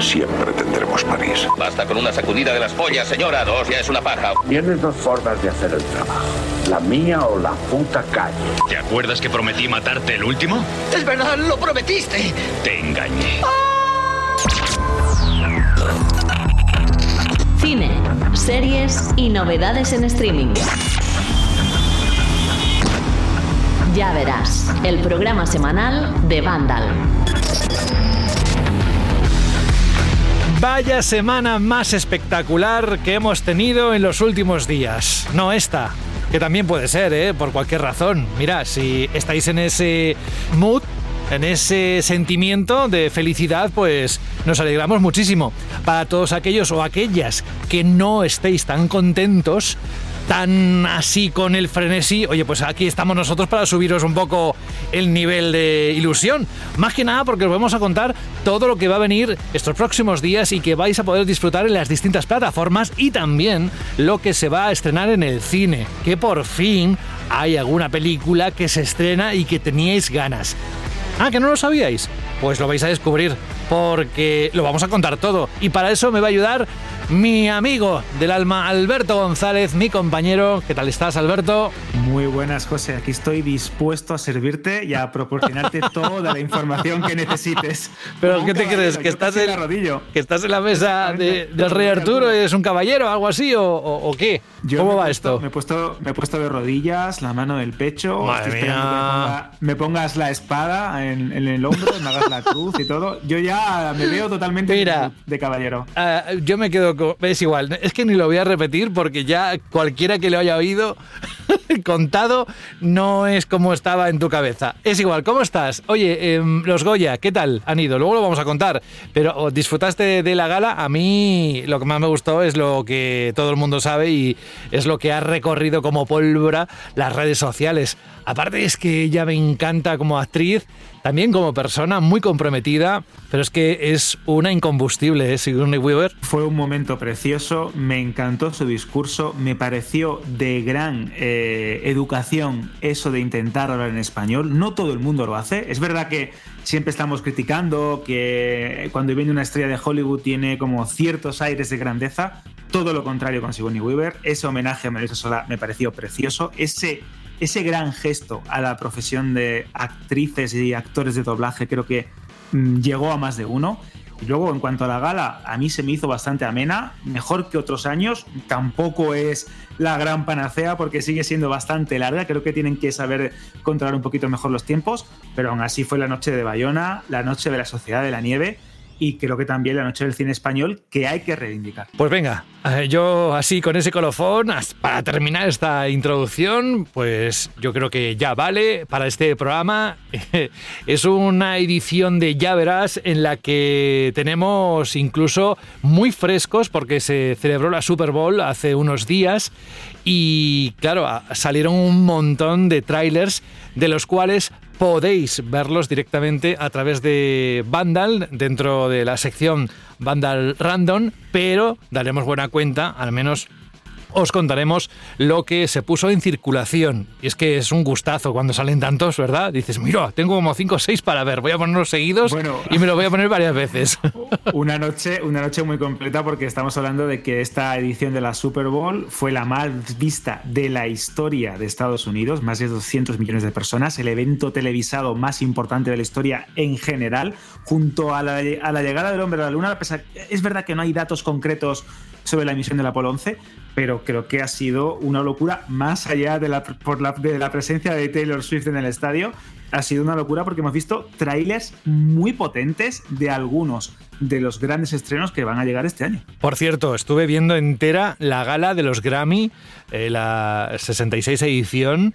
siempre tendremos París. Basta con una sacudida de las pollas, señora. Dos ya es una paja. Tienes dos formas de hacer el trabajo. La mía o la puta calle. ¿Te acuerdas que prometí matarte el último? Es verdad, lo prometiste. Te engañé. Cine, series y novedades en streaming. Ya verás, el programa semanal de Vandal. Vaya semana más espectacular que hemos tenido en los últimos días. No esta, que también puede ser, ¿eh? por cualquier razón. Mira, si estáis en ese mood, en ese sentimiento de felicidad, pues nos alegramos muchísimo. Para todos aquellos o aquellas que no estéis tan contentos, tan así con el frenesí, oye, pues aquí estamos nosotros para subiros un poco el nivel de ilusión. Más que nada porque os vamos a contar todo lo que va a venir estos próximos días y que vais a poder disfrutar en las distintas plataformas y también lo que se va a estrenar en el cine, que por fin hay alguna película que se estrena y que teníais ganas. Ah, que no lo sabíais. Pues lo vais a descubrir porque lo vamos a contar todo. Y para eso me va a ayudar mi amigo del alma, Alberto González, mi compañero. ¿Qué tal estás, Alberto? Muy buenas, José. Aquí estoy dispuesto a servirte y a proporcionarte toda la información que necesites. ¿Pero qué te crees? ¿Que estás, en, ¿Que estás en la mesa de, del rey Arturo? ¿Eres un caballero algo así o, o, o qué? Yo ¿Cómo va puesto- esto? Me he, puesto, me he puesto de rodillas, la mano del pecho. Madre estoy esperando que mía. me, ponga- me pongas la espada en, en el hombro, me hagas la cruz y todo. Yo ya me veo totalmente Mira. de caballero. Ah, yo me quedo Es igual, es que ni lo voy a repetir porque ya cualquiera que lo haya oído contado no es como estaba en tu cabeza. Es igual, ¿cómo estás? Oye, em, los Goya, ¿qué tal han ido? Luego lo vamos a contar, pero ¿o ¿disfrutaste de la gala? A mí lo que más me gustó es lo que todo el mundo sabe y es lo que ha recorrido como pólvora las redes sociales. Aparte es que ella me encanta como actriz, también como persona muy comprometida, pero es que es una incombustible, ¿eh? Sigourney Weaver. Fue un momento precioso, me encantó su discurso, me pareció de gran eh, educación eso de intentar hablar en español. No todo el mundo lo hace. Es verdad que siempre estamos criticando que cuando viene una estrella de Hollywood tiene como ciertos aires de grandeza. Todo lo contrario con Sigourney Weaver. Ese homenaje a Melissa Sola me pareció precioso. Ese, ese gran gesto a la profesión de actrices y actores de doblaje creo que mm, llegó a más de uno. Y luego, en cuanto a la gala, a mí se me hizo bastante amena, mejor que otros años. Tampoco es la gran panacea porque sigue siendo bastante larga. Creo que tienen que saber controlar un poquito mejor los tiempos, pero aún así fue la noche de Bayona, la noche de la Sociedad de la Nieve y creo que también la noche del cine español que hay que reivindicar. Pues venga, eh, yo así con ese colofón, para terminar esta introducción, pues yo creo que ya vale para este programa. Es una edición de Ya Verás en la que tenemos incluso muy frescos porque se celebró la Super Bowl hace unos días y claro, salieron un montón de trailers de los cuales podéis verlos directamente a través de Vandal dentro de la sección Vandal Random, pero daremos buena cuenta, al menos os contaremos lo que se puso en circulación. Y es que es un gustazo cuando salen tantos, ¿verdad? Dices, mira, tengo como 5 o 6 para ver, voy a ponerlos seguidos Bueno. y me lo voy a poner varias veces. Una noche, una noche muy completa porque estamos hablando de que esta edición de la Super Bowl fue la más vista de la historia de Estados Unidos, más de 200 millones de personas, el evento televisado más importante de la historia en general, junto a la, a la llegada del hombre a la luna. Es verdad que no hay datos concretos sobre la misión del Apolo 11, pero creo que ha sido una locura más allá de la, por la, de la presencia de Taylor Swift en el estadio. Ha sido una locura porque hemos visto trailers muy potentes de algunos de los grandes estrenos que van a llegar este año. Por cierto, estuve viendo entera la gala de los Grammy, eh, la 66 edición.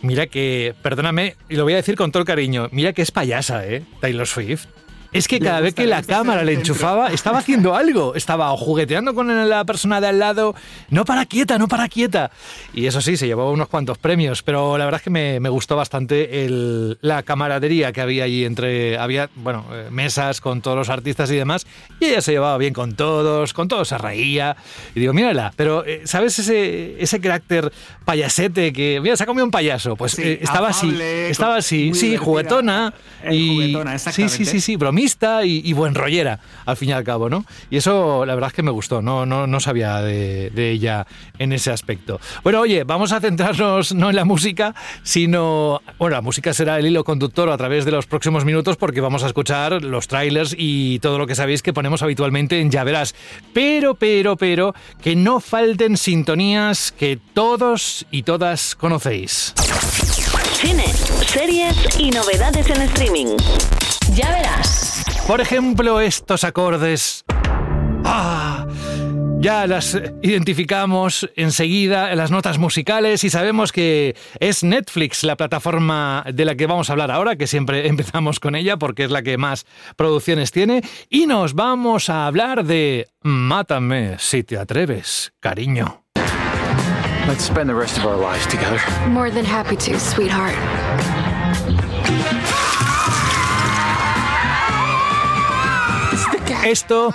Mira que, perdóname, y lo voy a decir con todo el cariño, mira que es payasa, ¿eh? Taylor Swift. Es que cada vez que la cámara le enchufaba, estaba haciendo algo. Estaba o jugueteando con la persona de al lado. No para quieta, no para quieta. Y eso sí, se llevó unos cuantos premios. Pero la verdad es que me, me gustó bastante el- la camaradería que había allí entre. Había, bueno, eh, mesas con todos los artistas y demás. Y ella se llevaba bien con todos, con todos se reía. Y digo, mírala, pero ¿eh, ¿sabes ese, ese carácter payasete que. Mira, se ha comido un payaso. Pues Sí, eh, estaba así. Estaba así, sí, juguetona. Y, juguetona, sí, sí, sí, exactamente. sí, bromista y, buen rollera, al fin y al cabo, ¿no? Y eso la verdad es que me gustó, no, no, no sabía de, de ella en ese aspecto. Bueno, oye, vamos a centrarnos no en la música, sino, bueno, la música será el hilo conductor a través de los próximos minutos porque vamos a escuchar los trailers y todo lo que sabéis que ponemos habitualmente en Ya Verás. Pero, pero, pero, que no falten sintonías que todos y todas conocéis. Cine, series y novedades en streaming. Ya verás. Por ejemplo, estos acordes. ¡Ah! Ya las identificamos enseguida en las notas musicales y sabemos que es Netflix la plataforma de la que vamos a hablar ahora, que siempre empezamos con ella porque es la que más producciones tiene. Y nos vamos a hablar de Mátame si te atreves, cariño. Let's spend the rest of our lives together. More than happy to, sweetheart. Esto.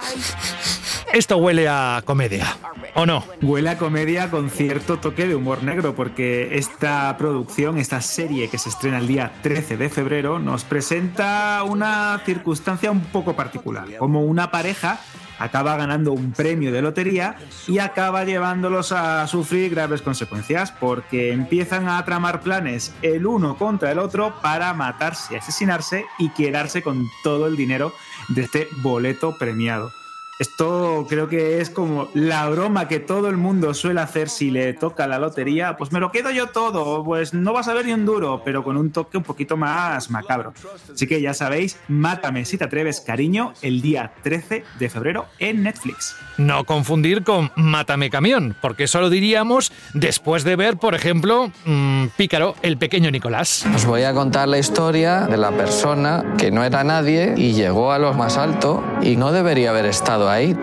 Esto huele a comedia, ¿o no? Huele a comedia con cierto toque de humor negro, porque esta producción, esta serie que se estrena el día 13 de febrero, nos presenta una circunstancia un poco particular, como una pareja acaba ganando un premio de lotería y acaba llevándolos a sufrir graves consecuencias porque empiezan a tramar planes el uno contra el otro para matarse, asesinarse y quedarse con todo el dinero de este boleto premiado. Esto creo que es como la broma que todo el mundo suele hacer si le toca la lotería. Pues me lo quedo yo todo, pues no vas a ver ni un duro, pero con un toque un poquito más macabro. Así que ya sabéis, Mátame si te atreves, cariño, el día 13 de febrero en Netflix. No confundir con Mátame camión, porque eso lo diríamos después de ver, por ejemplo, mmm, Pícaro, el pequeño Nicolás. Os voy a contar la historia de la persona que no era nadie y llegó a lo más alto y no debería haber estado ahí.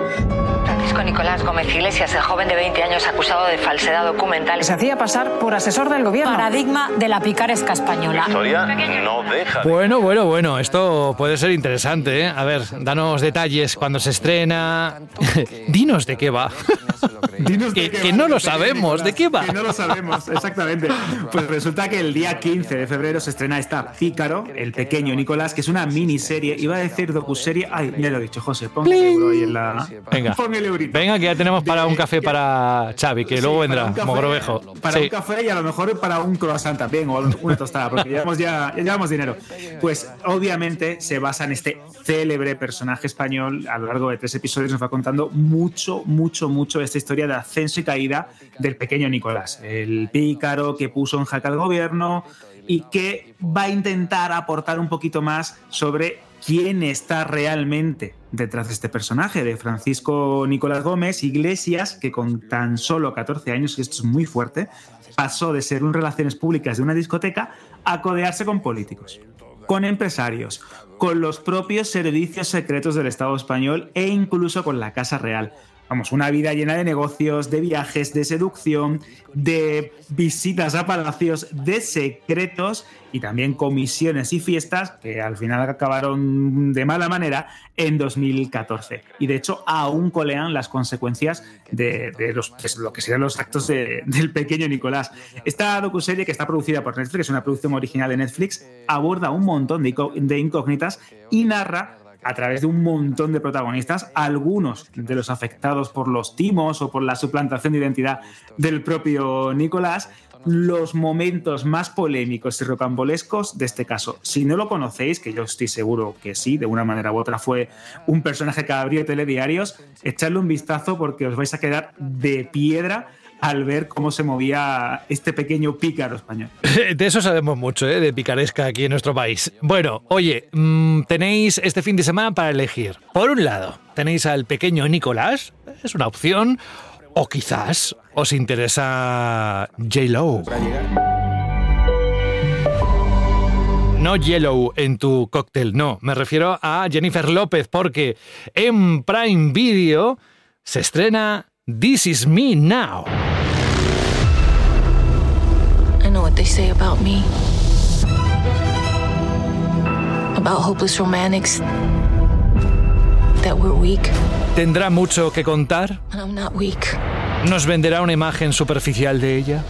Nicolás Gómez Iglesias, el joven de 20 años acusado de falsedad documental. Se hacía pasar por asesor del gobierno. Paradigma de la picaresca española. La historia no deja. Bueno, bueno, bueno, esto puede ser interesante, ¿eh? A ver, danos detalles cuando se estrena. Dinos de qué va. Dinos que, de qué que va no lo sabemos, ¿de qué va? Que no lo sabemos, exactamente. Pues resulta que el día 15 de febrero se estrena esta Pícaro, el pequeño Nicolás, que es una miniserie, iba a decir docuserie. Ay, ya lo he dicho, José, pon el euro ahí en la. Venga. Pon el eurito. Venga, que ya tenemos para un café para Xavi, que Sí, luego para vendrá, café, Mogrovejo. Para Sí. un café y a lo mejor para un croissant también o una tostada, porque llevamos ya, ya llevamos dinero. Pues obviamente se basa en este célebre personaje español. A lo largo de tres episodios nos va contando mucho, mucho, mucho esta historia de ascenso y caída del pequeño Nicolás, el pícaro que puso en jaque al gobierno y que va a intentar aportar un poquito más sobre quién está realmente detrás de este personaje, de Francisco Nicolás Gómez Iglesias, que con tan solo 14 años, esto es muy fuerte, pasó de ser un relaciones públicas de una discoteca a codearse con políticos, con empresarios, con los propios servicios secretos del Estado español e incluso con la Casa Real. Vamos, una vida llena de negocios, de viajes, de seducción, de visitas a palacios, de secretos y también comisiones y fiestas que al final acabaron de mala manera en 2014. Y de hecho aún colean las consecuencias de, los, pues, lo que serían los actos de- del pequeño Nicolás. Esta docuserie que está producida por Netflix, es una producción original de Netflix, aborda un montón de incógnitas y narra a través de un montón de protagonistas, algunos de los afectados por los timos o por la suplantación de identidad del propio Nicolás, los momentos más polémicos y rocambolescos de este caso. Si no lo conocéis, que yo estoy seguro que sí, de una manera u otra fue un personaje que abrió telediarios, echadle un vistazo porque os vais a quedar de piedra al ver cómo se movía este pequeño pícaro español. De eso sabemos mucho, ¿eh? de picaresca aquí en nuestro país. Bueno, oye, mm, tenéis este fin de semana para elegir. Por un lado, tenéis al pequeño Nicolás, es una opción, o quizás os interesa J-Lo. No Yellow en tu cóctel, no, me refiero a Jennifer López, porque en Prime Video se estrena This Is Me Now. What they say about me. About hopeless romantics. That we're weak. ¿Tendrá mucho que contar? I'm not weak. ¿Nos venderá una imagen superficial de ella?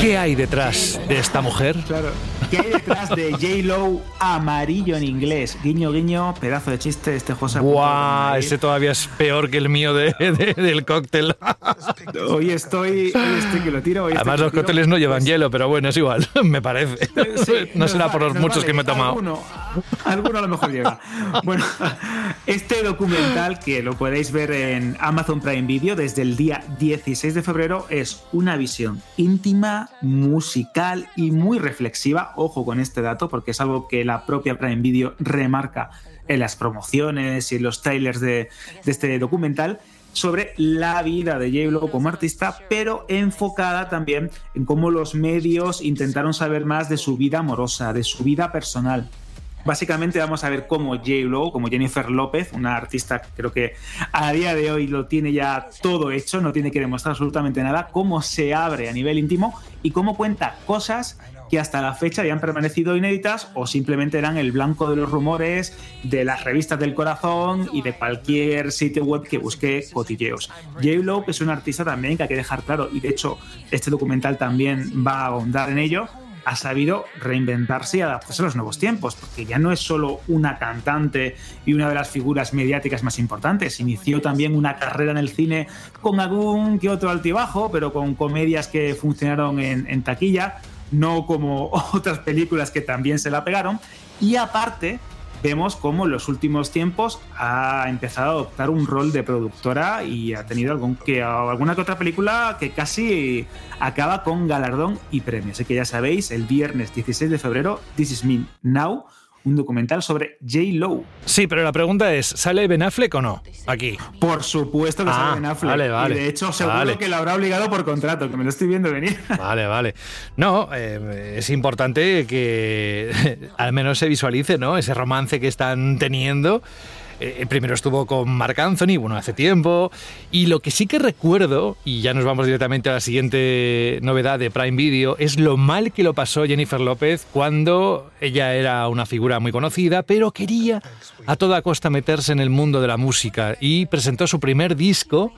¿Qué hay detrás de esta mujer? Claro. ¿Qué hay detrás de J-Lo amarillo en inglés? Guiño, guiño, pedazo de chiste este José. ¡Guau! Ese todavía es peor que el mío de, de, del cóctel. Hoy estoy, hoy estoy que lo tiro. Hoy Además, los cócteles no llevan hielo, pero bueno, es igual, me parece. Sí, no será por los muchos vale. que me he tomado. Alguno, alguno a lo mejor llega. Bueno, este documental que lo podéis ver en Amazon Prime Video desde el día 16 de febrero es una visión íntima, musical y muy reflexiva. Ojo con este dato porque es algo que la propia Prime Video remarca en las promociones y en los trailers de, de este documental sobre la vida de J-Lo como artista, pero enfocada también en cómo los medios intentaron saber más de su vida amorosa, de su vida personal. Básicamente vamos a ver cómo J-Lo, como Jennifer López, una artista que creo que a día de hoy lo tiene ya todo hecho, no tiene que demostrar absolutamente nada, cómo se abre a nivel íntimo y cómo cuenta cosas que hasta la fecha habían permanecido inéditas o simplemente eran el blanco de los rumores de las revistas del corazón y de cualquier sitio web que busque cotilleos. J-Lo es una artista también que hay que dejar claro y de hecho este documental también va a ahondar en ello ha sabido reinventarse y adaptarse a los nuevos tiempos, porque ya no es solo una cantante y una de las figuras mediáticas más importantes, inició también una carrera en el cine con algún que otro altibajo, pero con comedias que funcionaron en, en taquilla, no como otras películas que también se la pegaron, y aparte vemos cómo en los últimos tiempos ha empezado a adoptar un rol de productora y ha tenido alguna que otra película que casi acaba con galardón y premio. Así que ya sabéis, el viernes 16 de febrero, This Is Me Now, un documental sobre J. Lo. Sí, pero la pregunta es, ¿sale Ben Affleck o no? Aquí. Por supuesto que Ah, sale Ben Affleck. vale, vale. Y de hecho, seguro Vale. que lo habrá obligado por contrato, que me lo estoy viendo venir. Vale, vale. No, eh, es importante que al menos se visualice, ¿no? Ese romance que están teniendo. Eh, primero estuvo con Marc Anthony, bueno, hace tiempo. Y lo que sí que recuerdo, y ya nos vamos directamente a la siguiente novedad de Prime Video, es lo mal que lo pasó Jennifer López cuando ella era una figura muy conocida, pero quería a toda costa meterse en el mundo de la música y presentó su primer disco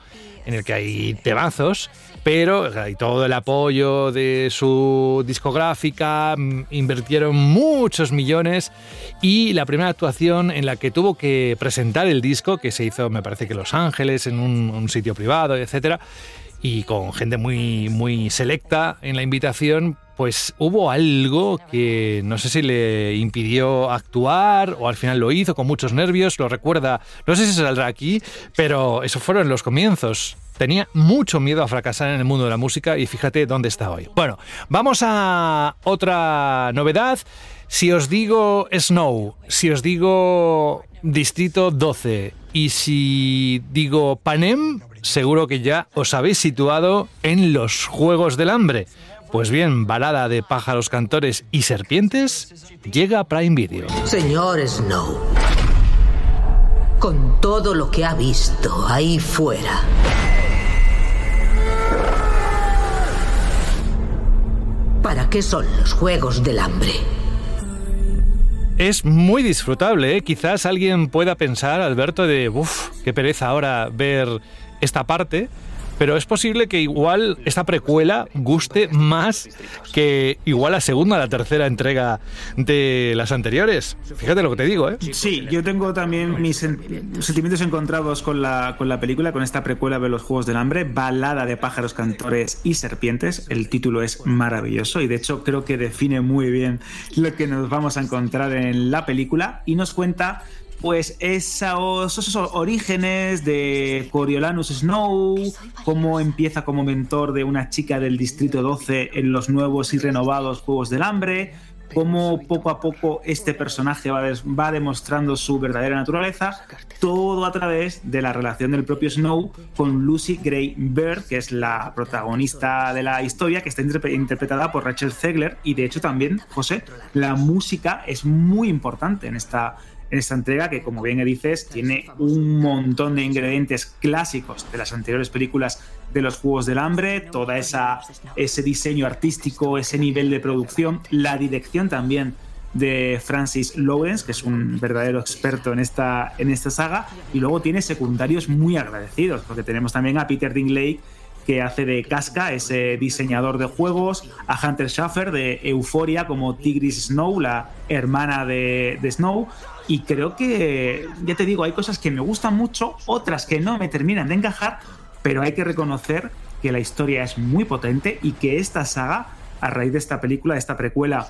en el que hay temazos, pero hay todo el apoyo de su discográfica, mm, invirtieron muchos millones y la primera actuación en la que tuvo que presentar el disco, que se hizo me parece que en Los Ángeles, en un, un sitio privado, etcétera, y con gente muy, muy selecta en la invitación, pues hubo algo que no sé si le impidió actuar o al final lo hizo con muchos nervios, lo recuerda, no sé si saldrá aquí, pero eso fueron los comienzos. Tenía mucho miedo a fracasar en el mundo de la música y fíjate dónde está hoy. Bueno, vamos a otra novedad. Si os digo Snow, si os digo Distrito 12 y si digo Panem, seguro que ya os habéis situado en los Juegos del Hambre. Pues bien, balada de pájaros cantores y serpientes llega a Prime Video. Señor Snow, con todo lo que ha visto ahí fuera, ¿para qué son los Juegos del Hambre? Es muy disfrutable, ¿eh? Quizás alguien pueda pensar, Alberto, de, uff, qué pereza ahora ver esta parte. Pero es posible que igual esta precuela guste más que igual la segunda o la tercera entrega de las anteriores. Fíjate lo que te digo, ¿eh? Sí, yo tengo también mis sen- sentimientos encontrados con la, con la película, con esta precuela de los Juegos del Hambre, Balada de pájaros, cantores y serpientes. El título es maravilloso y de hecho creo que define muy bien lo que nos vamos a encontrar en la película y nos cuenta pues esos, esos orígenes de Coriolanus Snow, cómo empieza como mentor de una chica del Distrito 12 en los nuevos y renovados Juegos del Hambre, cómo poco a poco este personaje va, demostrando su verdadera naturaleza, todo a través de la relación del propio Snow con Lucy Gray Bird, que es la protagonista de la historia, que está interpre- interpretada por Rachel Zegler, y de hecho también, José, la música es muy importante en esta, en esta entrega, que como bien dices, tiene un montón de ingredientes clásicos de las anteriores películas de los Juegos del Hambre, toda esa ese diseño artístico, ese nivel de producción, la dirección también de Francis Lawrence, que es un verdadero experto en esta, en esta saga, y luego tiene secundarios muy agradecidos, porque tenemos también a Peter Dinklage, que hace de Casca, ese diseñador de juegos, a Hunter Schaffer de Euforia como Tigris Snow, la hermana de, de Snow. Y creo que, ya te digo, hay cosas que me gustan mucho, otras que no me terminan de encajar, pero hay que reconocer que la historia es muy potente y que esta saga a raíz de esta película, de esta precuela,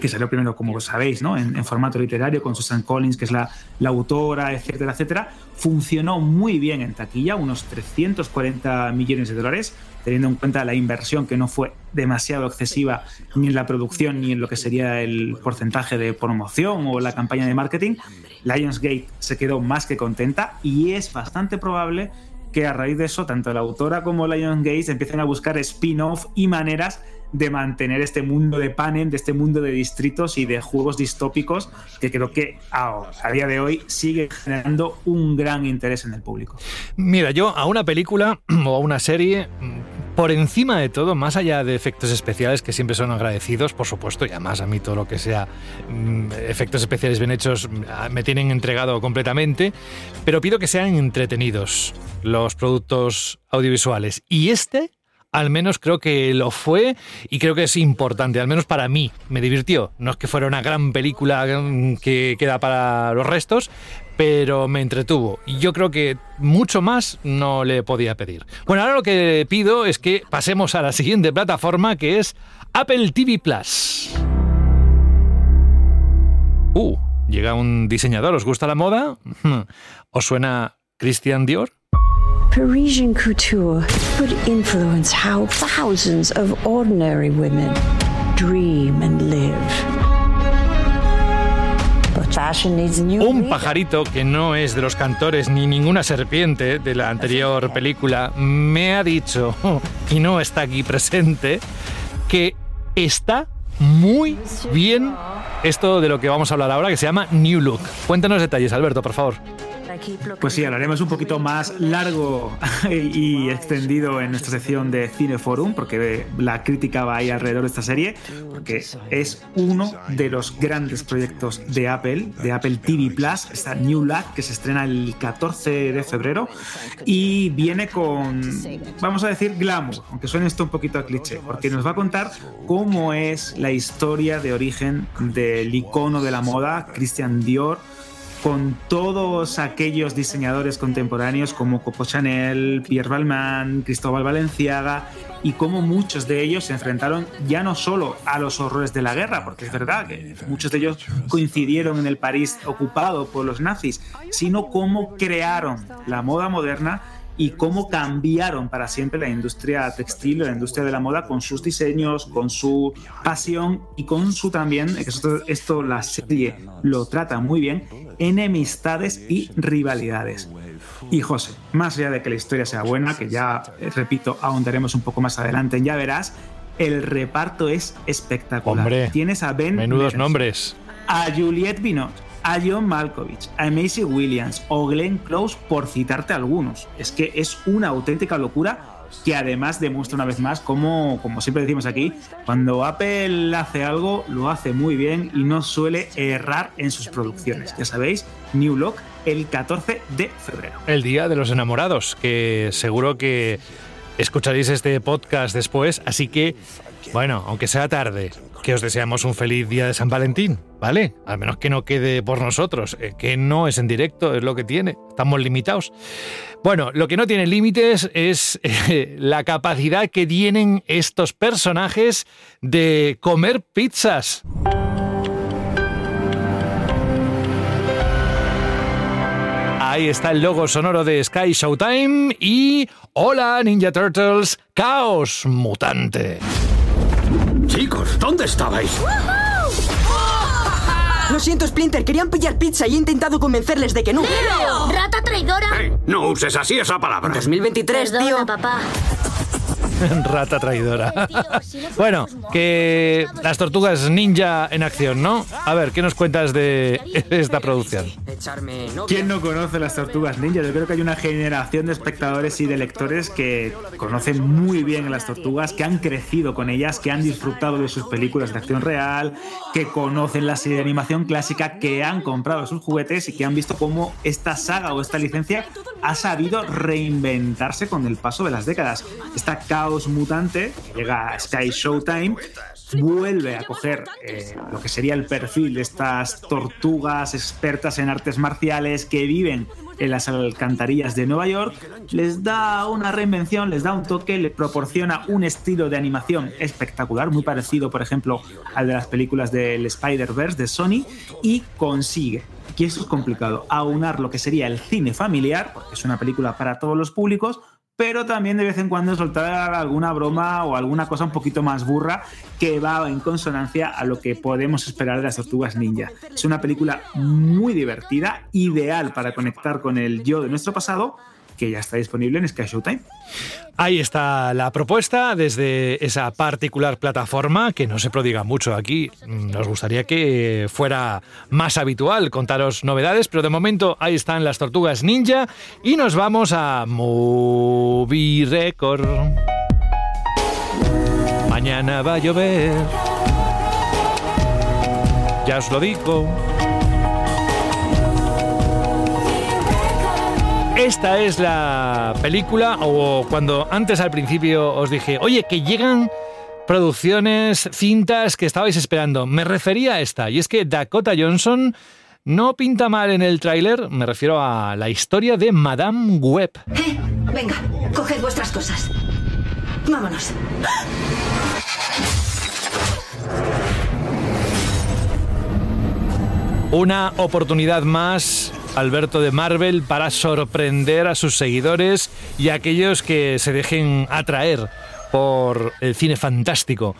que salió primero, como sabéis, ¿no? en, formato literario, con Susan Collins, que es la, la, autora, etcétera, etcétera, funcionó muy bien en taquilla, unos 340 millones de dólares, teniendo en cuenta la inversión que no fue demasiado excesiva ni en la producción ni en lo que sería el porcentaje de promoción o la campaña de marketing, Lionsgate se quedó más que contenta y es bastante probable que a raíz de eso tanto la autora como Lionsgate empiecen a buscar spin-off y maneras de mantener este mundo de Panem, de este mundo de distritos y de juegos distópicos que creo que a, día de hoy sigue generando un gran interés en el público. Mira, yo a una película o a una serie por encima de todo, más allá de efectos especiales que siempre son agradecidos, por supuesto, y además a mí todo lo que sea mm, efectos especiales bien hechos mm, me tienen entregado completamente, pero pido que sean entretenidos los productos audiovisuales. Y este al menos creo que lo fue y creo que es importante, al menos para mí. Me divirtió. No es que fuera una gran película que queda para los restos, pero me entretuvo. Y yo creo que mucho más no le podía pedir. Bueno, ahora lo que pido es que pasemos a la siguiente plataforma que es Apple TV Plus. Uh, llega un diseñador, ¿os gusta la moda? ¿Os suena Christian Dior? Parisian couture would influence how thousands of ordinary women dream and live. Un pajarito que no es de los cantores ni ninguna serpiente de la anterior película me ha dicho, y no está aquí presente, que está muy bien esto de lo que vamos a hablar ahora, que se llama New Look. Cuéntanos detalles, Alberto, por favor. Pues sí, hablaremos un poquito más largo y extendido en nuestra sección de Cineforum, porque la crítica va ahí alrededor de esta serie, porque es uno de los grandes proyectos de Apple, de Apple TV Plus, esta New Look que se estrena el 14 de febrero y viene con, vamos a decir, glamour, aunque suene esto un poquito a cliché, porque nos va a contar cómo es la historia de origen del icono de la moda, Christian Dior con todos aquellos diseñadores contemporáneos como Coco Chanel, Pierre Balmain, Cristóbal Valenciaga y cómo muchos de ellos se enfrentaron ya no solo a los horrores de la guerra, porque es verdad que muchos de ellos coincidieron en el París ocupado por los nazis, sino cómo crearon la moda moderna y cómo cambiaron para siempre la industria textil, la industria de la moda con sus diseños, con su pasión y con su también, esto, esto la serie lo trata muy bien, enemistades y rivalidades. Y José, más allá de que la historia sea buena, que ya, eh, repito, ahondaremos un poco más adelante, ya verás, el reparto es espectacular. Hombre, Tienes a Ben... Menudos nombres. A Juliette Binot, a John Malkovich, a Macy Williams o Glenn Close, por citarte algunos. Es que es una auténtica locura que además demuestra una vez más cómo, como siempre decimos aquí, cuando Apple hace algo, lo hace muy bien y no suele errar en sus producciones. Ya sabéis, New Look el 14 de febrero. El Día de los Enamorados, que seguro que escucharéis este podcast después, así que, bueno, aunque sea tarde, que os deseamos un feliz día de San Valentín, ¿vale? Al menos que no quede por nosotros, eh, que no es en directo, es lo que tiene, estamos limitados. Bueno, lo que no tiene límites es eh, la capacidad que tienen estos personajes de comer pizzas. Ahí está el logo sonoro de Sky Showtime y Hola Ninja Turtles, Caos Mutante. Chicos, ¿dónde estabais? Lo siento, Splinter. Querían pillar pizza y he intentado convencerles de que no. ¡Rata traidora! no uses así esa palabra. 2023, tío. papá. Rata traidora. bueno, que las tortugas ninja en acción, ¿no? A ver, ¿qué nos cuentas de esta producción? ¿Quién no conoce las tortugas ninja? Yo creo que hay una generación de espectadores y de lectores que conocen muy bien las tortugas, que han crecido con ellas, que han disfrutado de sus películas de acción real, que conocen la serie de animación clásica, que han comprado sus juguetes y que han visto cómo esta saga o esta licencia ha sabido reinventarse con el paso de las décadas. Esta caos mutante que llega a Sky Showtime vuelve a coger eh, lo que sería el perfil de estas tortugas expertas en artes marciales que viven en las alcantarillas de Nueva York, les da una reinvención, les da un toque, le proporciona un estilo de animación espectacular, muy parecido, por ejemplo, al de las películas del Spider-Verse de Sony, y consigue, y eso es complicado, aunar lo que sería el cine familiar, porque es una película para todos los públicos, pero también de vez en cuando soltar alguna broma o alguna cosa un poquito más burra que va en consonancia a lo que podemos esperar de las tortugas ninja. Es una película muy divertida, ideal para conectar con el yo de nuestro pasado, que ya está disponible en Sky Showtime. Ahí está la propuesta desde esa particular plataforma que no se prodiga mucho aquí. Nos gustaría que fuera más habitual contaros novedades, pero de momento ahí están las tortugas ninja y nos vamos a Movie Record. Mañana va a llover. Ya os lo digo. Esta es la película, o cuando antes al principio os dije, oye, que llegan producciones, cintas que estabais esperando. Me refería a esta, y es que Dakota Johnson no pinta mal en el tráiler, me refiero a la historia de Madame Web. Eh, venga, coged vuestras cosas. Vámonos. Una oportunidad más Alberto de Marvel para sorprender a sus seguidores y a aquellos que se dejen atraer por el cine fantástico.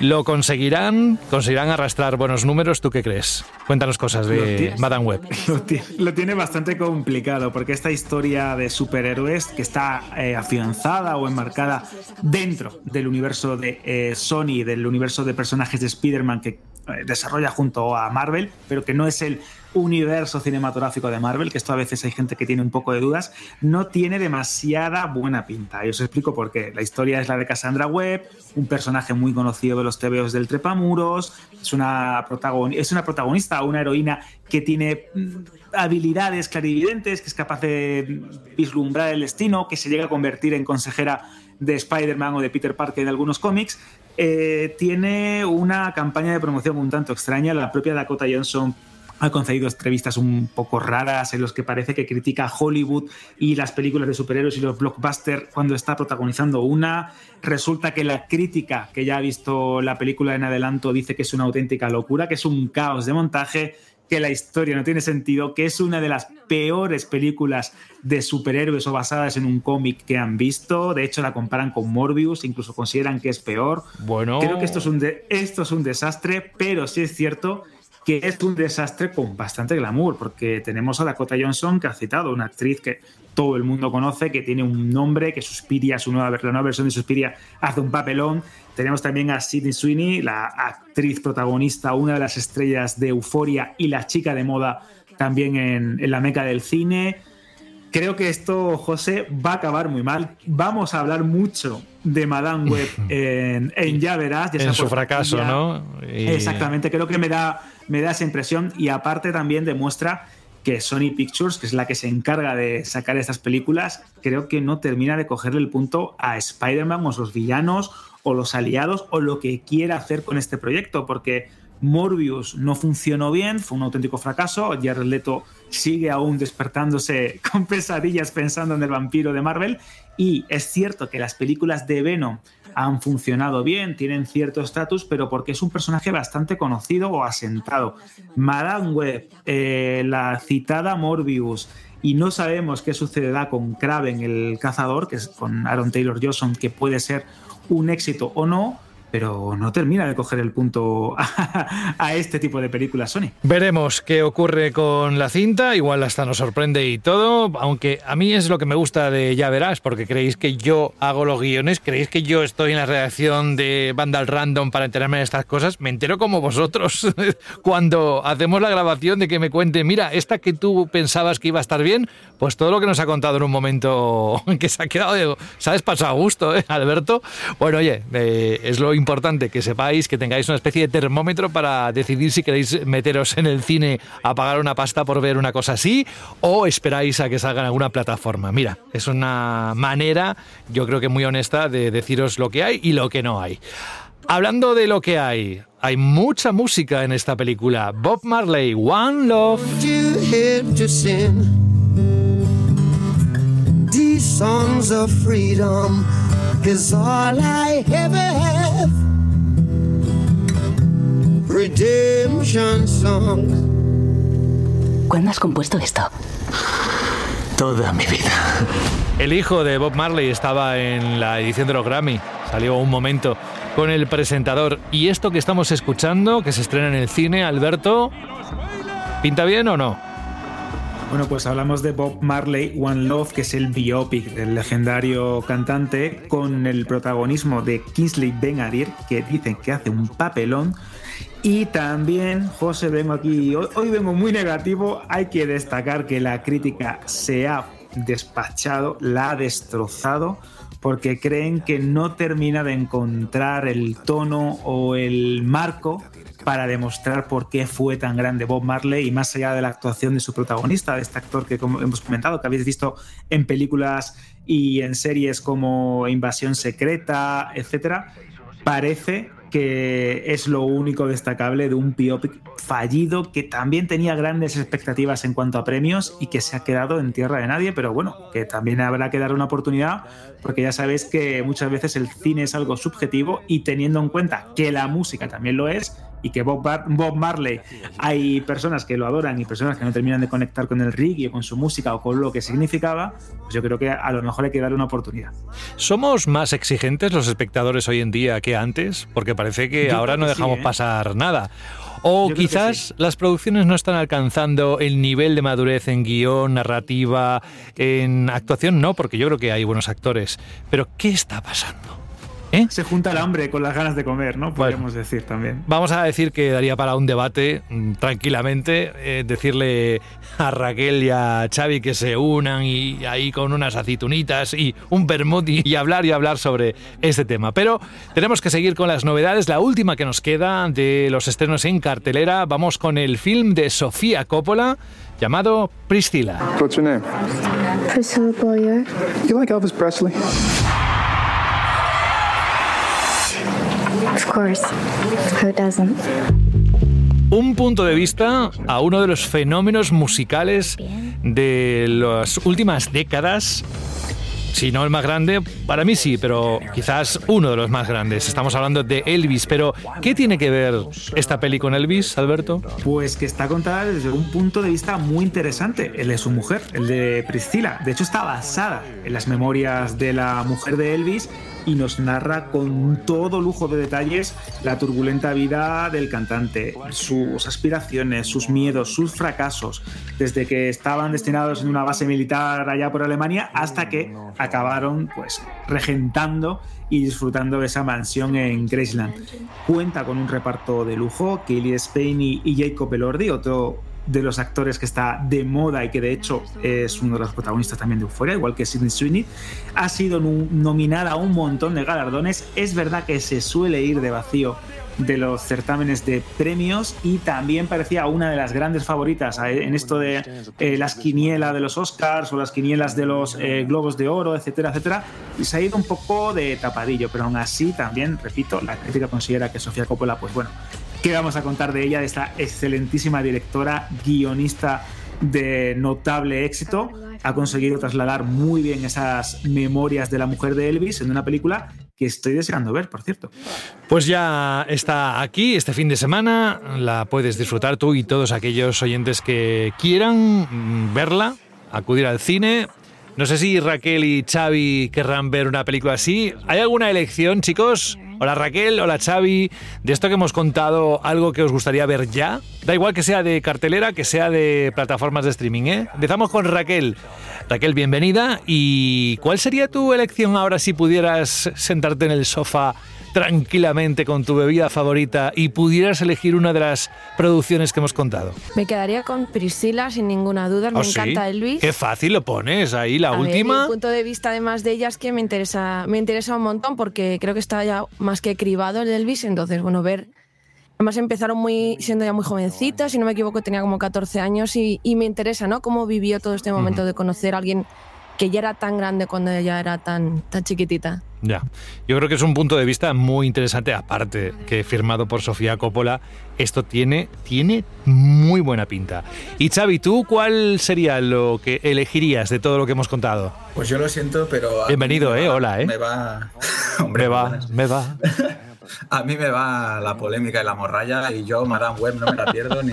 ¿Lo conseguirán? ¿Conseguirán arrastrar buenos números? ¿Tú qué crees? Cuéntanos cosas de Madame Web. Lo tiene, bastante complicado porque esta historia de superhéroes que está eh, afianzada o enmarcada dentro del universo de eh, Sony, del universo de personajes de Spider-Man que eh, desarrolla junto a Marvel, pero que no es el universo cinematográfico de Marvel, que esto a veces hay gente que tiene un poco de dudas, no tiene demasiada buena pinta. Y os explico por qué. La historia es la de Cassandra Webb, un personaje muy conocido de los TVOs del Trepamuros, es una, es una protagonista, una heroína que tiene mm, habilidades clarividentes, que es capaz de vislumbrar el destino, que se llega a convertir en consejera de Spider-Man o de Peter Parker en algunos cómics, eh, tiene una campaña de promoción un tanto extraña. La propia Dakota Johnson ha concedido entrevistas un poco raras en los que parece que critica a Hollywood y las películas de superhéroes y los blockbusters cuando está protagonizando una. Resulta que la crítica que ya ha visto la película en adelanto dice que es una auténtica locura, que es un caos de montaje, que la historia no tiene sentido, que es una de las peores películas de superhéroes o basadas en un cómic que han visto. De hecho, la comparan con Morbius, incluso consideran que es peor. Bueno. Creo que esto es un, esto es un desastre, pero sí es cierto que es un desastre con bastante glamour, porque tenemos a Dakota Johnson, que ha citado, una actriz que todo el mundo conoce, que tiene un nombre, que Suspiria, su nueva, la nueva versión de Suspiria, hace un papelón. Tenemos también a Sidney Sweeney, la actriz protagonista, una de las estrellas de Euforia y la chica de moda también en, en la meca del cine. Creo que esto, José, va a acabar muy mal. Vamos a hablar mucho de Madame Web en, en Ya Verás. en su fracaso, ¿no? Exactamente, creo que me da me da esa impresión y aparte también demuestra que Sony Pictures, que es la que se encarga de sacar estas películas, creo que no termina de cogerle el punto a Spider-Man o los villanos o los aliados o lo que quiera hacer con este proyecto, porque Morbius no funcionó bien, fue un auténtico fracaso, Jared Leto sigue aún despertándose con pesadillas pensando en el vampiro de Marvel. Y es cierto que las películas de Venom han funcionado bien, tienen cierto estatus, pero porque es un personaje bastante conocido o asentado. Madame Web, eh, la citada Morbius, y no sabemos qué sucederá con Kraven, el cazador, que es con Aaron Taylor Johnson, que puede ser un éxito o no pero no termina de coger el punto a, este tipo de películas Sony. Veremos qué ocurre con la cinta, igual hasta nos sorprende y todo, aunque a mí es lo que me gusta de Ya Verás, porque creéis que yo hago los guiones, creéis que yo estoy en la redacción de Vandal Random para enterarme de estas cosas, me entero como vosotros cuando hacemos la grabación de que me cuente, mira, esta que tú pensabas que iba a estar bien, pues todo lo que nos ha contado en un momento que se ha quedado, ¿sabes? Pasado a gusto, ¿eh, Alberto? Bueno, oye, eh, es lo importante que sepáis que tengáis una especie de termómetro para decidir si queréis meteros en el cine a pagar una pasta por ver una cosa así o esperáis a que salga en alguna plataforma. Mira, es una manera, yo creo que muy honesta, de deciros lo que hay y lo que no hay. Hablando de lo que hay, hay mucha música en esta película. Bob Marley, One Love. Songs of freedom is all I ever have. Redemption songs. ¿Cuándo has compuesto esto? Toda mi vida. El hijo de Bob Marley estaba en la edición de los Grammy. Salió un momento con el presentador. Y esto que estamos escuchando, que se estrena en el cine, Alberto, ¿pinta bien o no? Bueno, pues hablamos de Bob Marley One Love, que es el biopic del legendario cantante, con el protagonismo de Kingsley Ben Adir, que dicen que hace un papelón. Y también, José, vengo aquí, hoy, vengo muy negativo, hay que destacar que la crítica se ha despachado, la ha destrozado porque creen que no termina de encontrar el tono o el marco para demostrar por qué fue tan grande Bob Marley y más allá de la actuación de su protagonista, de este actor que como hemos comentado, que habéis visto en películas y en series como Invasión Secreta, etcétera, parece que es lo único destacable de un biopic fallido que también tenía grandes expectativas en cuanto a premios y que se ha quedado en tierra de nadie, pero bueno, que también habrá que dar una oportunidad porque ya sabéis que muchas veces el cine es algo subjetivo y teniendo en cuenta que la música también lo es, y que Bob, Bob, Marley hay personas que lo adoran y personas que no terminan de conectar con el reggae o con su música o con lo que significaba, pues yo creo que a lo mejor hay que darle una oportunidad. ¿Somos más exigentes los espectadores hoy en día que antes? Porque parece que ahora no dejamos ¿eh? pasar nada. O quizás sí. las producciones no están alcanzando el nivel de madurez en guion, narrativa, en actuación, no, porque yo creo que hay buenos actores. Pero ¿qué está pasando? ¿Eh? Se junta el hambre con las ganas de comer, ¿no? Podríamos bueno, decir también. Vamos a decir que daría para un debate mm, tranquilamente, eh, decirle a Raquel y a Xavi que se unan y ahí con unas aceitunitas y un vermut y, y hablar y hablar sobre este tema. Pero tenemos que seguir con las novedades. La última que nos queda de los estrenos en cartelera, vamos con el film de Sofía Coppola llamado Priscilla. What's your name? Priscilla Boyer. You like Elvis Presley? Of course. Who doesn't? Un punto de vista a uno de los fenómenos musicales de las últimas décadas. Si no el más grande, para mí sí, pero quizás uno de los más grandes. Estamos hablando de Elvis, pero ¿qué tiene que ver esta peli con Elvis, Alberto? Pues que está contada desde un punto de vista muy interesante, el de su mujer, el de Priscila. De hecho, está basada en las memorias de la mujer de Elvis y nos narra con todo lujo de detalles la turbulenta vida del cantante, sus aspiraciones, sus miedos, sus fracasos, desde que estaban destinados en una base militar allá por Alemania hasta que acabaron pues regentando y disfrutando de esa mansión en Graceland. Cuenta con un reparto de lujo, Kelly Spain y Jacob Elordi, otro de los actores que está de moda y que de hecho es uno de los protagonistas también de Euphoria, igual que Sidney Sweeney, ha sido nominada a un montón de galardones. Es verdad que se suele ir de vacío de los certámenes de premios y también parecía una de las grandes favoritas en esto de eh, las quinielas de los Oscars o las quinielas de los eh, Globos de Oro, etcétera, etcétera. Y se ha ido un poco de tapadillo, pero aún así también, repito, la crítica considera que Sofía Coppola, pues bueno, ¿Qué vamos a contar de ella, de esta excelentísima directora, guionista de notable éxito? Ha conseguido trasladar muy bien esas memorias de la mujer de Elvis en una película que estoy deseando ver, por cierto. Pues ya está aquí este fin de semana, la puedes disfrutar tú y todos aquellos oyentes que quieran verla, acudir al cine. No sé si Raquel y Xavi querrán ver una película así. ¿Hay alguna elección, chicos? Hola Raquel, hola Xavi. De esto que hemos contado, algo que os gustaría ver ya. Da igual que sea de cartelera, que sea de plataformas de streaming, ¿eh? Empezamos con Raquel. Raquel, bienvenida. ¿Y cuál sería tu elección ahora si pudieras sentarte en el sofá tranquilamente con tu bebida favorita y pudieras elegir una de las producciones que hemos contado? Me quedaría con Priscila sin ninguna duda. Me ¿Oh, sí? encanta Elvis. Qué fácil lo pones ahí, la A ver, última. mi punto de vista, además de ella, es que me interesa, me interesa un montón porque creo que está ya más que cribado el Elvis. Entonces, bueno, ver. Además, empezaron muy, siendo ya muy jovencitas, si no me equivoco, tenía como 14 años y, y me interesa, ¿no? Cómo vivió todo este momento de conocer a alguien que ya era tan grande cuando ella era tan, tan chiquitita. Ya, yo creo que es un punto de vista muy interesante, aparte que firmado por Sofía Coppola, esto tiene, tiene muy buena pinta. Y Xavi, ¿tú cuál sería lo que elegirías de todo lo que hemos contado? Pues yo lo siento, pero. Bienvenido, eh, va- hola, eh. Me va. Hombre, me va, buenas. me va. A mí me va la polémica y la morralla y yo, Madame Web, no me la pierdo ni,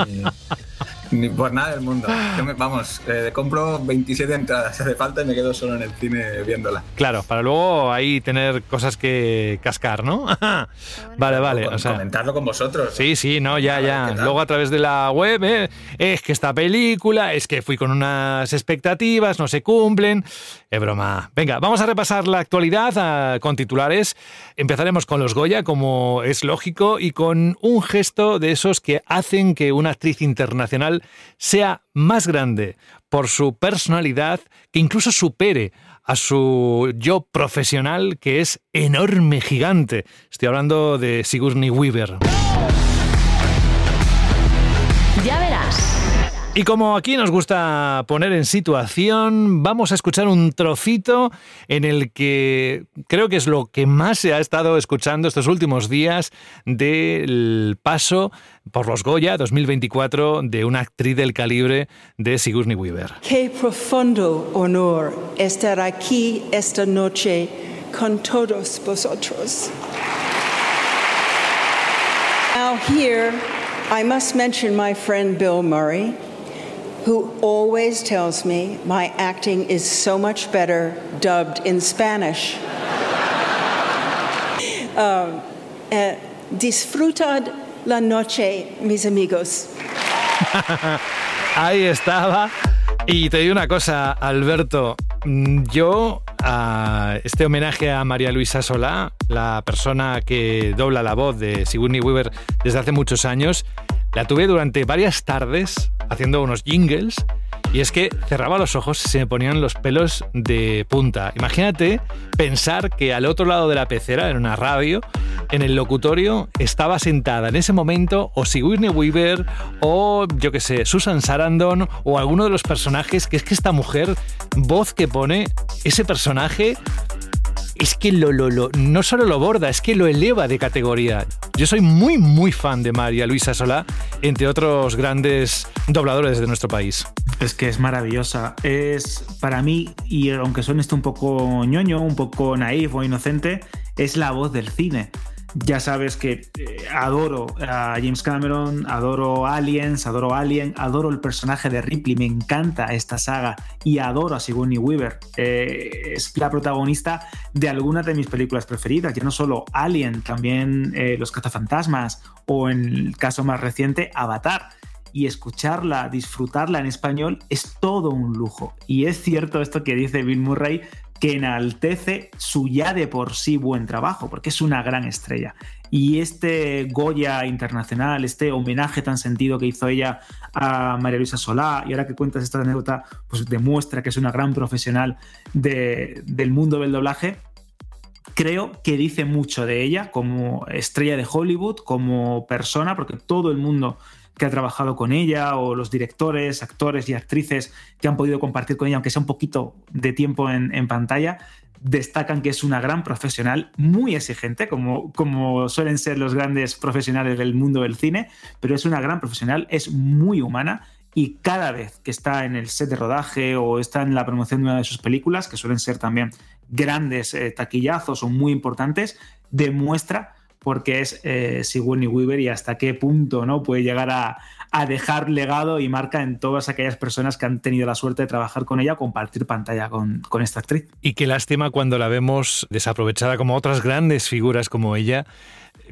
ni por nada del mundo. Yo me- vamos, eh, compro 27 entradas si hace falta y me quedo solo en el cine viéndola. Claro, para luego ahí tener cosas que cascar, ¿no? vale, vale. O sea, Comentarlo con vosotros. Sí, sí, no, ya, ya. Luego a través de la web, ¿eh? es que esta película, es que fui con unas expectativas, no se cumplen. Es broma. Venga, vamos a repasar la actualidad con titulares. Empezaremos con los Goya, como es lógico, y con un gesto de esos que hacen que una actriz internacional sea más grande por su personalidad, que incluso supere a su yo profesional, que es enorme, gigante. Estoy hablando de Sigourney Weaver. Y como aquí nos gusta poner en situación, vamos a escuchar un trocito en el que creo que es lo que más se ha estado escuchando estos últimos días del paso por los Goya 2024 de una actriz del calibre de Sigourney Weaver. Qué profundo honor estar aquí esta noche con todos vosotros. Now, here, I must mention my friend Bill Murray, who always tells me my acting is so much better dubbed in Spanish. Um, eh, disfrutad la noche, mis amigos. Ahí estaba. Y te digo una cosa, Alberto. Yo, a este homenaje a María Luisa Solá, la persona que dobla la voz de Sigourney Weaver desde hace muchos años, la tuve durante varias tardes haciendo unos jingles. Y es que cerraba los ojos y se me ponían los pelos de punta. Imagínate pensar que al otro lado de la pecera, en una radio, en el locutorio, estaba sentada en ese momento o Sigourney Weaver o, yo qué sé, Susan Sarandon o alguno de los personajes, que es que esta mujer, voz que pone, ese personaje es que lo, lo, lo, no solo lo borda, es que lo eleva de categoría. Yo soy muy, muy fan de María Luisa Solá, entre otros grandes dobladores de nuestro país. Es que es maravillosa. Es para mí, y aunque suene esto un poco ñoño, un poco naif o inocente, es la voz del cine. Ya sabes que eh, adoro a James Cameron, adoro Aliens, adoro Alien, adoro el personaje de Ripley, me encanta esta saga y adoro a Sigourney Weaver. Eh, es la protagonista de algunas de mis películas preferidas, ya no solo Alien, también eh, Los cazafantasmas o en el caso más reciente Avatar y escucharla, disfrutarla en español es todo un lujo. Y es cierto esto que dice Bill Murray, que enaltece su ya de por sí buen trabajo, porque es una gran estrella. Y este Goya internacional, este homenaje tan sentido que hizo ella a María Luisa Solá, y ahora que cuentas esta anécdota, pues demuestra que es una gran profesional de- del mundo del doblaje creo que dice mucho de ella como estrella de Hollywood, como persona, porque todo el mundo que ha trabajado con ella, o los directores, actores y actrices que han podido compartir con ella, aunque sea un poquito de tiempo en, pantalla, destacan que es una gran profesional, muy exigente, como, como suelen ser los grandes profesionales del mundo del cine, pero es una gran profesional, es muy humana y cada vez que está en el set de rodaje o está en la promoción de una de sus películas, que suelen ser también grandes eh, taquillazos o muy importantes, demuestra porque es eh, Sigourney Weaver y hasta qué punto ¿no? puede llegar a, dejar legado y marca en todas aquellas personas que han tenido la suerte de trabajar con ella, compartir pantalla con, con esta actriz. Y qué lástima cuando la vemos desaprovechada como otras grandes figuras como ella.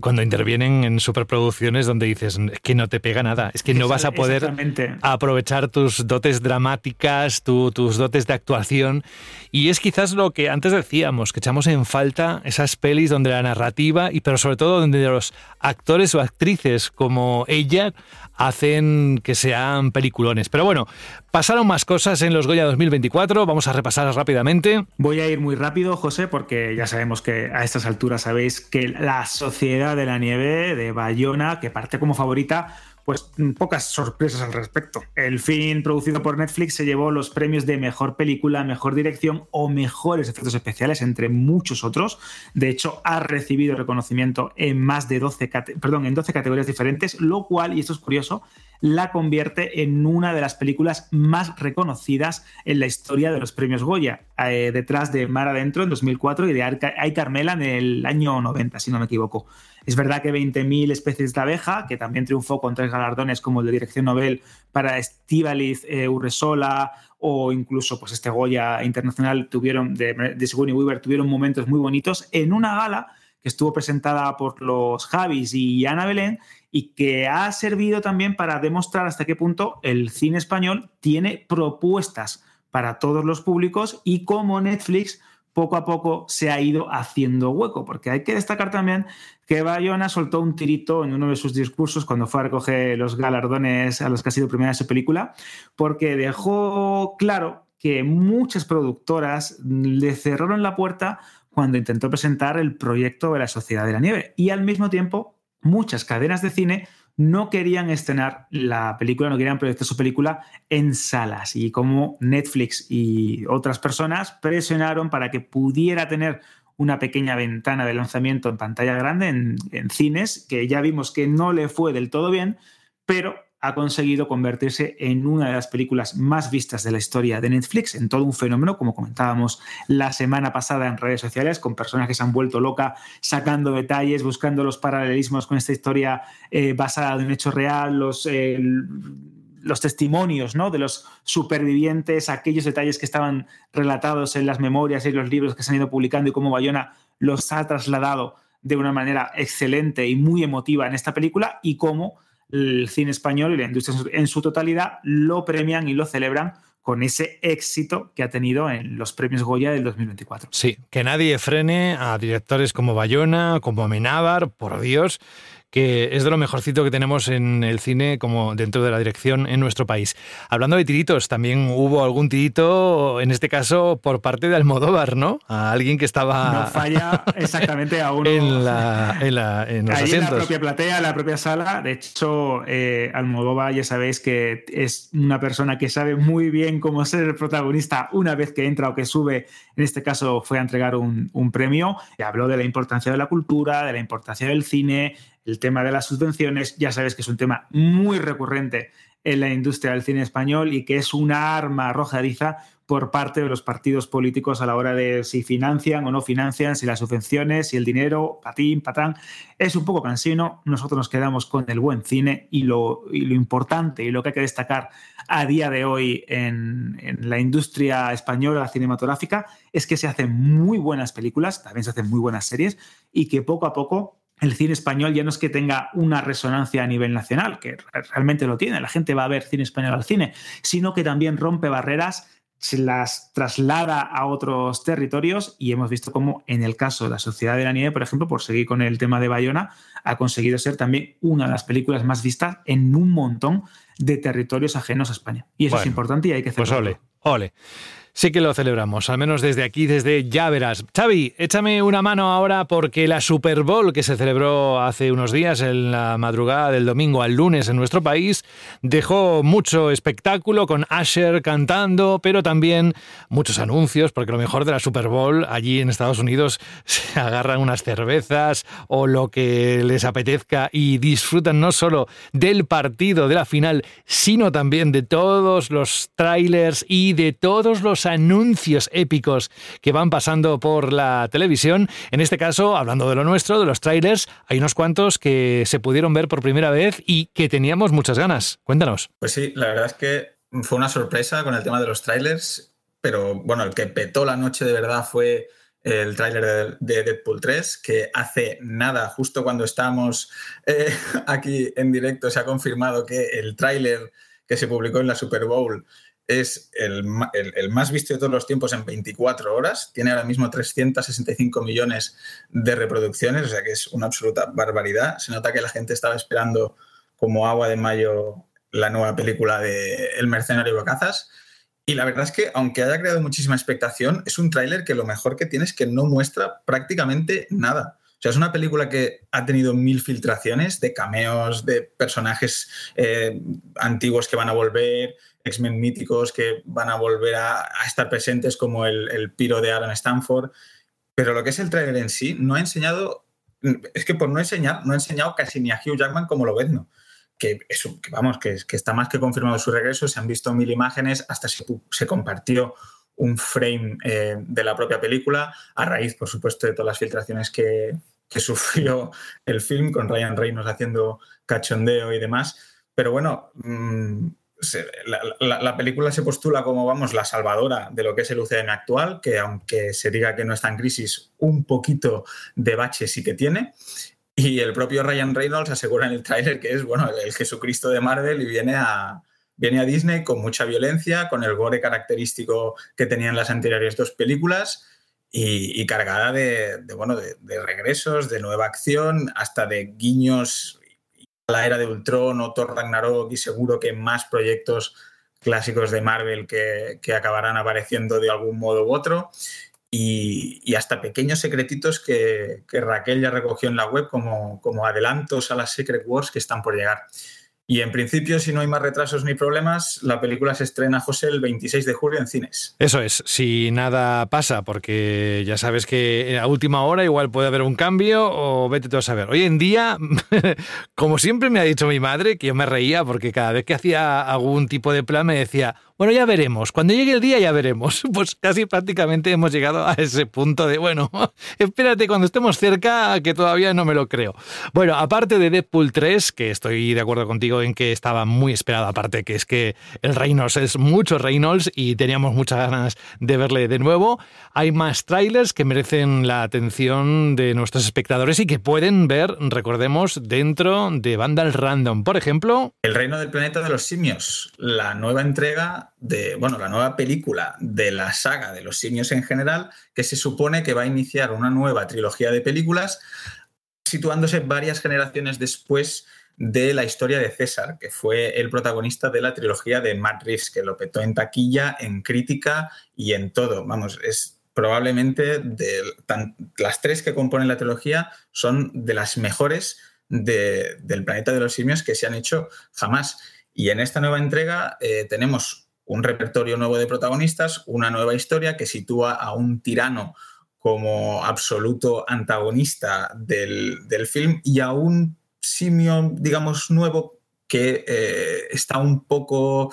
Cuando intervienen en superproducciones donde dices es que no te pega nada, es que no vas a poder aprovechar tus dotes dramáticas, tus dotes de actuación. Y es quizás lo que antes decíamos, que echamos en falta esas pelis donde la narrativa, y pero sobre todo donde los actores o actrices como ella hacen que sean peliculones. Pero bueno, pasaron más cosas en los Goya 2024, vamos a repasar rápidamente. Voy a ir muy rápido, José, porque ya sabemos que a estas alturas sabéis que la Sociedad de la Nieve de Bayona, que parte como favorita, pues pocas sorpresas al respecto. El film producido por Netflix se llevó los premios de mejor película, mejor dirección o mejores efectos especiales, entre muchos otros. De hecho, ha recibido reconocimiento en más de 12, perdón, en 12 categorías diferentes, lo cual, y esto es curioso, la convierte en una de las películas más reconocidas en la historia de los premios Goya, eh, detrás de Mar Adentro en 2004 y de Ay Carmela en el año 90, si no me equivoco. Es verdad que 20.000 especies de abeja, que también triunfó con tres galardones como el de Dirección Nobel para Estivaliz eh, Urresola o incluso pues este Goya internacional tuvieron de, de Sigourney Weaver tuvieron momentos muy bonitos en una gala que estuvo presentada por los Javis y Ana Belén y que ha servido también para demostrar hasta qué punto el cine español tiene propuestas para todos los públicos y cómo Netflix poco a poco se ha ido haciendo hueco, porque hay que destacar también que Bayona soltó un tirito en uno de sus discursos cuando fue a recoger los galardones a los que ha sido premiada su película, porque dejó claro que muchas productoras le cerraron la puerta cuando intentó presentar el proyecto de la Sociedad de la Nieve y al mismo tiempo muchas cadenas de cine no querían estrenar la película, no querían proyectar su película en salas. Y como Netflix y otras personas presionaron para que pudiera tener una pequeña ventana de lanzamiento en pantalla grande, en, en cines, que ya vimos que no le fue del todo bien, pero ha conseguido convertirse en una de las películas más vistas de la historia de Netflix, en todo un fenómeno, como comentábamos la semana pasada en redes sociales, con personas que se han vuelto loca sacando detalles, buscando los paralelismos con esta historia eh, basada en un hecho real, los... Eh, los testimonios ¿no? de los supervivientes, aquellos detalles que estaban relatados en las memorias y los libros que se han ido publicando y cómo Bayona los ha trasladado de una manera excelente y muy emotiva en esta película y cómo el cine español y la industria en su totalidad lo premian y lo celebran con ese éxito que ha tenido en los premios Goya del 2024. Sí, que nadie frene a directores como Bayona, como Amenábar, por Dios, que es de lo mejorcito que tenemos en el cine como dentro de la dirección en nuestro país. Hablando de tiritos, también hubo algún tirito, en este caso por parte de Almodóvar, ¿no? A alguien que estaba... No falla exactamente a uno. en, la, en, la, en los asientos. en la propia platea, en la propia sala. De hecho, eh, Almodóvar ya sabéis que es una persona que sabe muy bien cómo ser el protagonista una vez que entra o que sube. En este caso fue a entregar un, un premio y habló de la importancia de la cultura, de la importancia del cine, el tema de las subvenciones, ya sabes que es un tema muy recurrente en la industria del cine español y que es una arma arrojadiza por parte de los partidos políticos a la hora de si financian o no financian, si las subvenciones, si el dinero, patín, patán. Es un poco cansino. Nosotros nos quedamos con el buen cine y lo, lo importante y lo que hay que destacar a día de hoy en, en la industria española cinematográfica es que se hacen muy buenas películas, también se hacen muy buenas series y que poco a poco el cine español ya no es que tenga una resonancia a nivel nacional, que realmente lo tiene, la gente va a ver cine español al cine, sino que también rompe barreras, se las traslada a otros territorios y hemos visto cómo en el caso de la Sociedad de la Nieve, por ejemplo, por seguir con el tema de Bayona, ha conseguido ser también una de las películas más vistas en un montón de territorios ajenos a España. Y eso es importante y hay que hacerlo. Pues ole, ole sí que lo celebramos, al menos desde aquí, desde Ya Verás. Xavi, échame una mano ahora porque la Super Bowl que se celebró hace unos días, en la madrugada del domingo al lunes en nuestro país, dejó mucho espectáculo con Asher cantando, pero también muchos anuncios, porque lo mejor de la Super Bowl allí en Estados Unidos se agarran unas cervezas o lo que les apetezca y disfrutan no solo del partido, de la final, sino también de todos los trailers y de todos los anuncios épicos que van pasando por la televisión. En este caso, hablando de lo nuestro, de los trailers, hay unos cuantos que se pudieron ver por primera vez y que teníamos muchas ganas. Cuéntanos. Pues sí, la verdad es que fue una sorpresa con el tema de los trailers, pero bueno, el que petó la noche de verdad fue el tráiler de, Deadpool 3, que hace nada, justo cuando estamos eh, aquí en directo, se ha confirmado que el tráiler que se publicó en la Super Bowl es el, más visto de todos los tiempos en 24 horas. Tiene ahora mismo 365 millones de reproducciones, o sea que es una absoluta barbaridad. Se nota que la gente estaba esperando como agua de mayo la nueva película de El mercenario Bacazas. Y la verdad es que, aunque haya creado muchísima expectación, es un tráiler que lo mejor que tiene es que no muestra prácticamente nada. O sea, es una película que ha tenido mil filtraciones de cameos, de personajes eh, antiguos que van a volver, X-Men míticos que van a volver a, estar presentes, como el, piro de Aaron Stanford. Pero lo que es el tráiler en sí, no ha enseñado, es que por no enseñar, no ha enseñado casi ni a Hugh Jackman como lo ves, ¿no? Que, eso, que vamos, que, que, está más que confirmado su regreso, se han visto mil imágenes, hasta se, compartió un frame eh, de la propia película, a raíz, por supuesto, de todas las filtraciones que, sufrió el film, con Ryan Reynolds haciendo cachondeo y demás. Pero bueno, la, película se postula como, vamos, la salvadora de lo que es el UCM actual, que aunque se diga que no está en crisis, un poquito de bache sí que tiene. Y el propio Ryan Reynolds asegura en el tráiler que es, bueno, el Jesucristo de Marvel y viene a, Viene a Disney con mucha violencia, con el gore característico que tenían las anteriores dos películas y, cargada de, bueno, de, regresos, de nueva acción, hasta de guiños la era de Ultron o Ragnarok y seguro que más proyectos clásicos de Marvel que, acabarán apareciendo de algún modo u otro. Y, hasta pequeños secretitos que, Raquel ya recogió en la web como, como adelantos a las Secret Wars que están por llegar. Y en principio, si no hay más retrasos ni problemas, la película se estrena, José, el 26 de julio en cines. Eso es, si nada pasa, porque ya sabes que a última hora igual puede haber un cambio o vete tú a saber. Hoy en día, como siempre me ha dicho mi madre, que yo me reía porque cada vez que hacía algún tipo de plan me decía, bueno, ya veremos. Cuando llegue el día ya veremos. Pues casi prácticamente hemos llegado a ese punto de, bueno, espérate cuando estemos cerca, que todavía no me lo creo. Bueno, aparte de Deadpool 3, que estoy de acuerdo contigo en que estaba muy esperado, aparte que es que el Reynolds es mucho Reynolds y teníamos muchas ganas de verle de nuevo, hay más trailers que merecen la atención de nuestros espectadores y que pueden ver, recordemos, dentro de Vandal Random. Por ejemplo... El Reino del Planeta de los Simios, la nueva entrega de, bueno, la nueva película de la saga de los simios en general, que se supone que va a iniciar una nueva trilogía de películas, situándose varias generaciones después de la historia de César, que fue el protagonista de la trilogía de Matt Reeves, que lo petó en taquilla, en crítica y en todo. Vamos, es probablemente de las tres que componen la trilogía son de las mejores del planeta de los simios que se han hecho jamás. Y en esta nueva entrega eh, tenemos un repertorio nuevo de protagonistas, una nueva historia que sitúa a un tirano como absoluto antagonista del, film y a un simio, digamos, nuevo que eh, está un poco,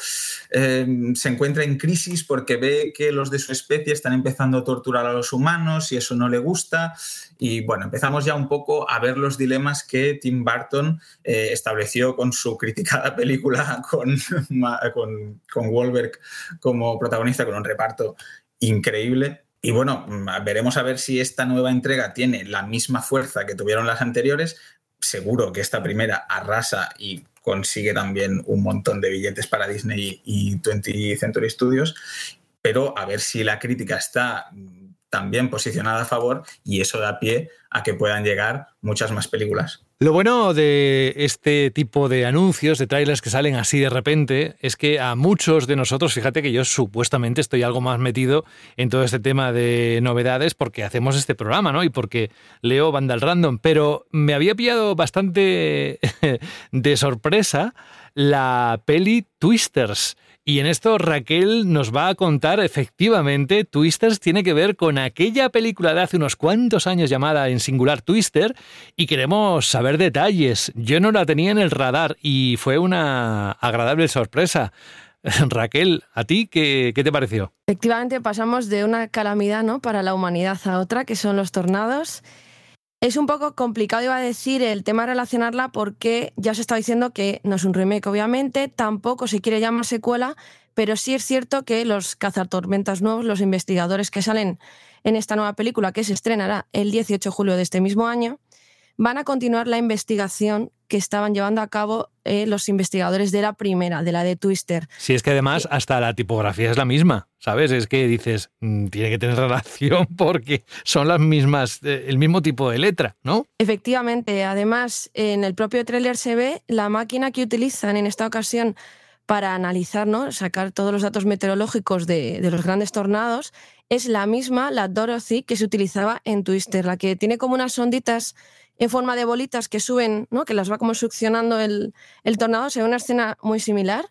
eh, se encuentra en crisis porque ve que los de su especie están empezando a torturar a los humanos y eso no le gusta. Y bueno, empezamos ya un poco a ver los dilemas que Tim Burton eh, estableció con su criticada película con, con, con Wahlberg como protagonista, con un reparto increíble. Y bueno, veremos a ver si esta nueva entrega tiene la misma fuerza que tuvieron las anteriores. Seguro que esta primera arrasa y consigue también un montón de billetes para Disney y 20th Century Studios, pero a ver si la crítica está también posicionada a favor y eso da pie a que puedan llegar muchas más películas. Lo bueno de este tipo de anuncios, de trailers que salen así de repente, es que a muchos de nosotros, fíjate que yo supuestamente estoy algo más metido en todo este tema de novedades porque hacemos este programa, ¿no? Y porque leo Vandal Random, pero me había pillado bastante de sorpresa la peli Twisters. Y en esto Raquel nos va a contar efectivamente, Twisters tiene que ver con aquella película de hace unos cuantos años llamada en singular Twister y queremos saber detalles. Yo no la tenía en el radar y fue una agradable sorpresa. Raquel, ¿a ti qué, qué, te pareció? Efectivamente pasamos de una calamidad ¿no? para la humanidad a otra, que son los tornados. Es un poco complicado, iba a decir, el tema de relacionarla porque ya se está diciendo que no es un remake, obviamente, tampoco se quiere llamar secuela, pero sí es cierto que los cazatormentas nuevos, los investigadores que salen en esta nueva película que se estrenará el 18 de julio de este mismo año, van a continuar la investigación que estaban llevando a cabo eh, los investigadores de la primera, de la de Twister. Si es que además hasta la tipografía es la misma, ¿sabes? Es que dices, mm, tiene que tener relación porque son las mismas, eh, el mismo tipo de letra, ¿no? Efectivamente, además en el propio tráiler se ve la máquina que utilizan en esta ocasión para analizar, ¿no? sacar todos los datos meteorológicos de, de los grandes tornados, es la misma, la Dorothy, que se utilizaba en Twister, la que tiene como unas onditas en forma de bolitas que suben, ¿no? que las va como succionando el, el tornado. Se ve una escena muy similar.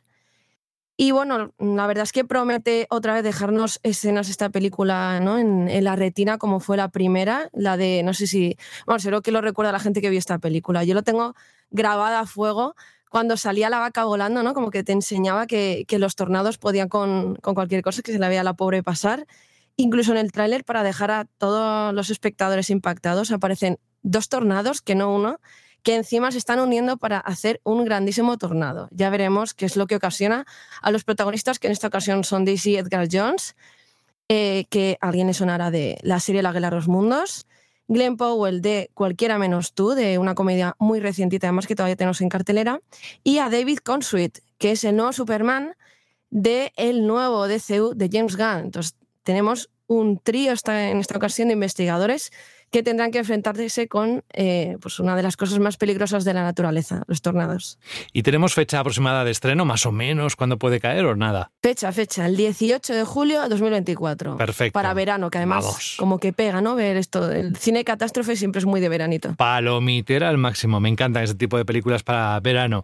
Y bueno, la verdad es que promete otra vez dejarnos escenas esta película ¿no? en, en, la retina como fue la primera, la de, no sé si, bueno, seguro que lo recuerda la gente que vio esta película. Yo lo tengo grabada a fuego cuando salía la vaca volando, ¿no? Como que te enseñaba que, que los tornados podían con, con, cualquier cosa que se la veía la pobre pasar. Incluso en el tráiler, para dejar a todos los espectadores impactados, aparecen dos tornados, que no uno, que encima se están uniendo para hacer un grandísimo tornado. Ya veremos qué es lo que ocasiona a los protagonistas, que en esta ocasión son Daisy Edgar Jones, eh, que alguien le sonará de la serie La Guerra de los Mundos, Glenn Powell de Cualquiera menos tú, de una comedia muy recientita, además que todavía tenemos en cartelera, y a David Consuit, que es el nuevo Superman de el nuevo DCU de James Gunn. Entonces, tenemos un trío en esta ocasión de investigadores que tendrán que enfrentarse con eh, pues una de las cosas más peligrosas de la naturaleza, los tornados. ¿Y tenemos fecha aproximada de estreno, más o menos, cuándo puede caer o nada? Fecha, fecha, el 18 de julio de 2024. Perfecto. Para verano, que además Vamos. como que pega, ¿no? Ver esto. El cine catástrofe siempre es muy de veranito. Palomitera al máximo. Me encantan ese tipo de películas para verano.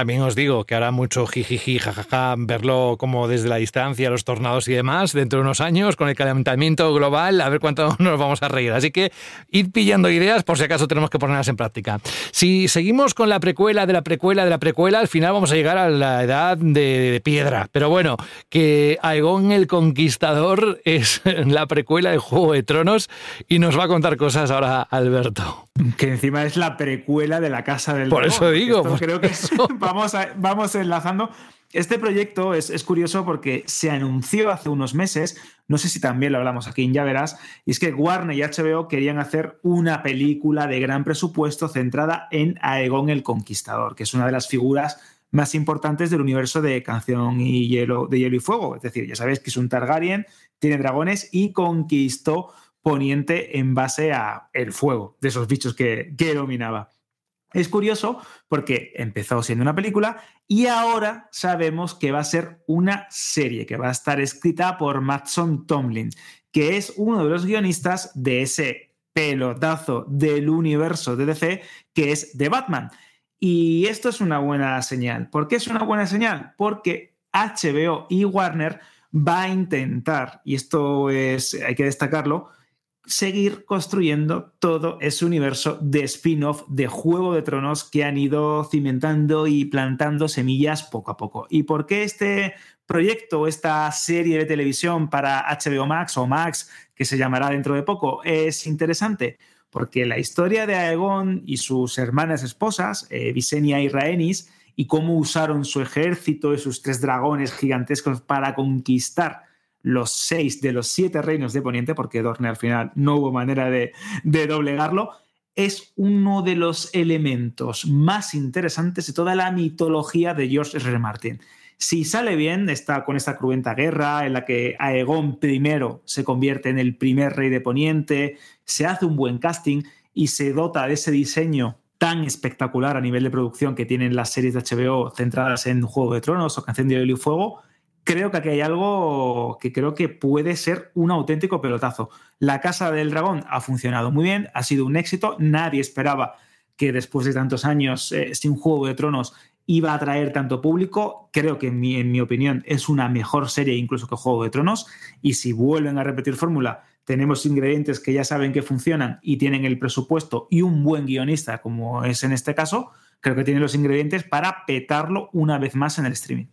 También os digo que hará mucho jijiji, jajaja, verlo como desde la distancia, los tornados y demás, dentro de unos años, con el calentamiento global, a ver cuánto nos vamos a reír. Así que id pillando ideas por si acaso tenemos que ponerlas en práctica. Si seguimos con la precuela de la precuela de la precuela, al final vamos a llegar a la edad de, de piedra. Pero bueno, que Aegon el Conquistador es la precuela de Juego de Tronos y nos va a contar cosas ahora Alberto. Que encima es la precuela de la Casa del Por Dragón. eso digo. Por creo que eso. vamos, a- vamos enlazando. Este proyecto es, es curioso porque se anunció hace unos meses, no sé si también lo hablamos aquí Ya Verás, y es que Warner y HBO querían hacer una película de gran presupuesto centrada en Aegon el Conquistador, que es una de las figuras más importantes del universo de Canción y Hielo, de Hielo y Fuego. Es decir, ya sabéis que es un Targaryen, tiene dragones y conquistó Poniente en base a el fuego de esos bichos que, que dominaba. Es curioso porque empezó siendo una película y ahora sabemos que va a ser una serie que va a estar escrita por Matson Tomlin, que es uno de los guionistas de ese pelotazo del universo de DC que es The Batman. Y esto es una buena señal. ¿Por qué es una buena señal? Porque HBO y Warner va a intentar, y esto es, hay que destacarlo, seguir construyendo todo ese universo de spin-off de Juego de Tronos que han ido cimentando y plantando semillas poco a poco. ¿Y por qué este proyecto, esta serie de televisión para HBO Max o Max, que se llamará dentro de poco, es interesante? Porque la historia de Aegon y sus hermanas esposas, eh, Visenya y Rhaenys, y cómo usaron su ejército y sus tres dragones gigantescos para conquistar los seis de los siete reinos de Poniente, porque Dorne al final no hubo manera de, doblegarlo, es uno de los elementos más interesantes de toda la mitología de George R. R. Martin. Si sale bien, está con esta cruenta guerra en la que Aegon I se convierte en el primer rey de Poniente, se hace un buen casting y se dota de ese diseño tan espectacular a nivel de producción que tienen las series de HBO centradas en Juego de Tronos o Canción de Hielo y Fuego, creo que aquí hay algo que creo que puede ser un auténtico pelotazo. La Casa del Dragón ha funcionado muy bien, ha sido un éxito, nadie esperaba que después de tantos años eh, sin Juego de Tronos iba a atraer tanto público. Creo que en mi, en mi opinión es una mejor serie incluso que Juego de Tronos y si vuelven a repetir fórmula tenemos ingredientes que ya saben que funcionan y tienen el presupuesto y un buen guionista como es en este caso, creo que tienen los ingredientes para petarlo una vez más en el streaming.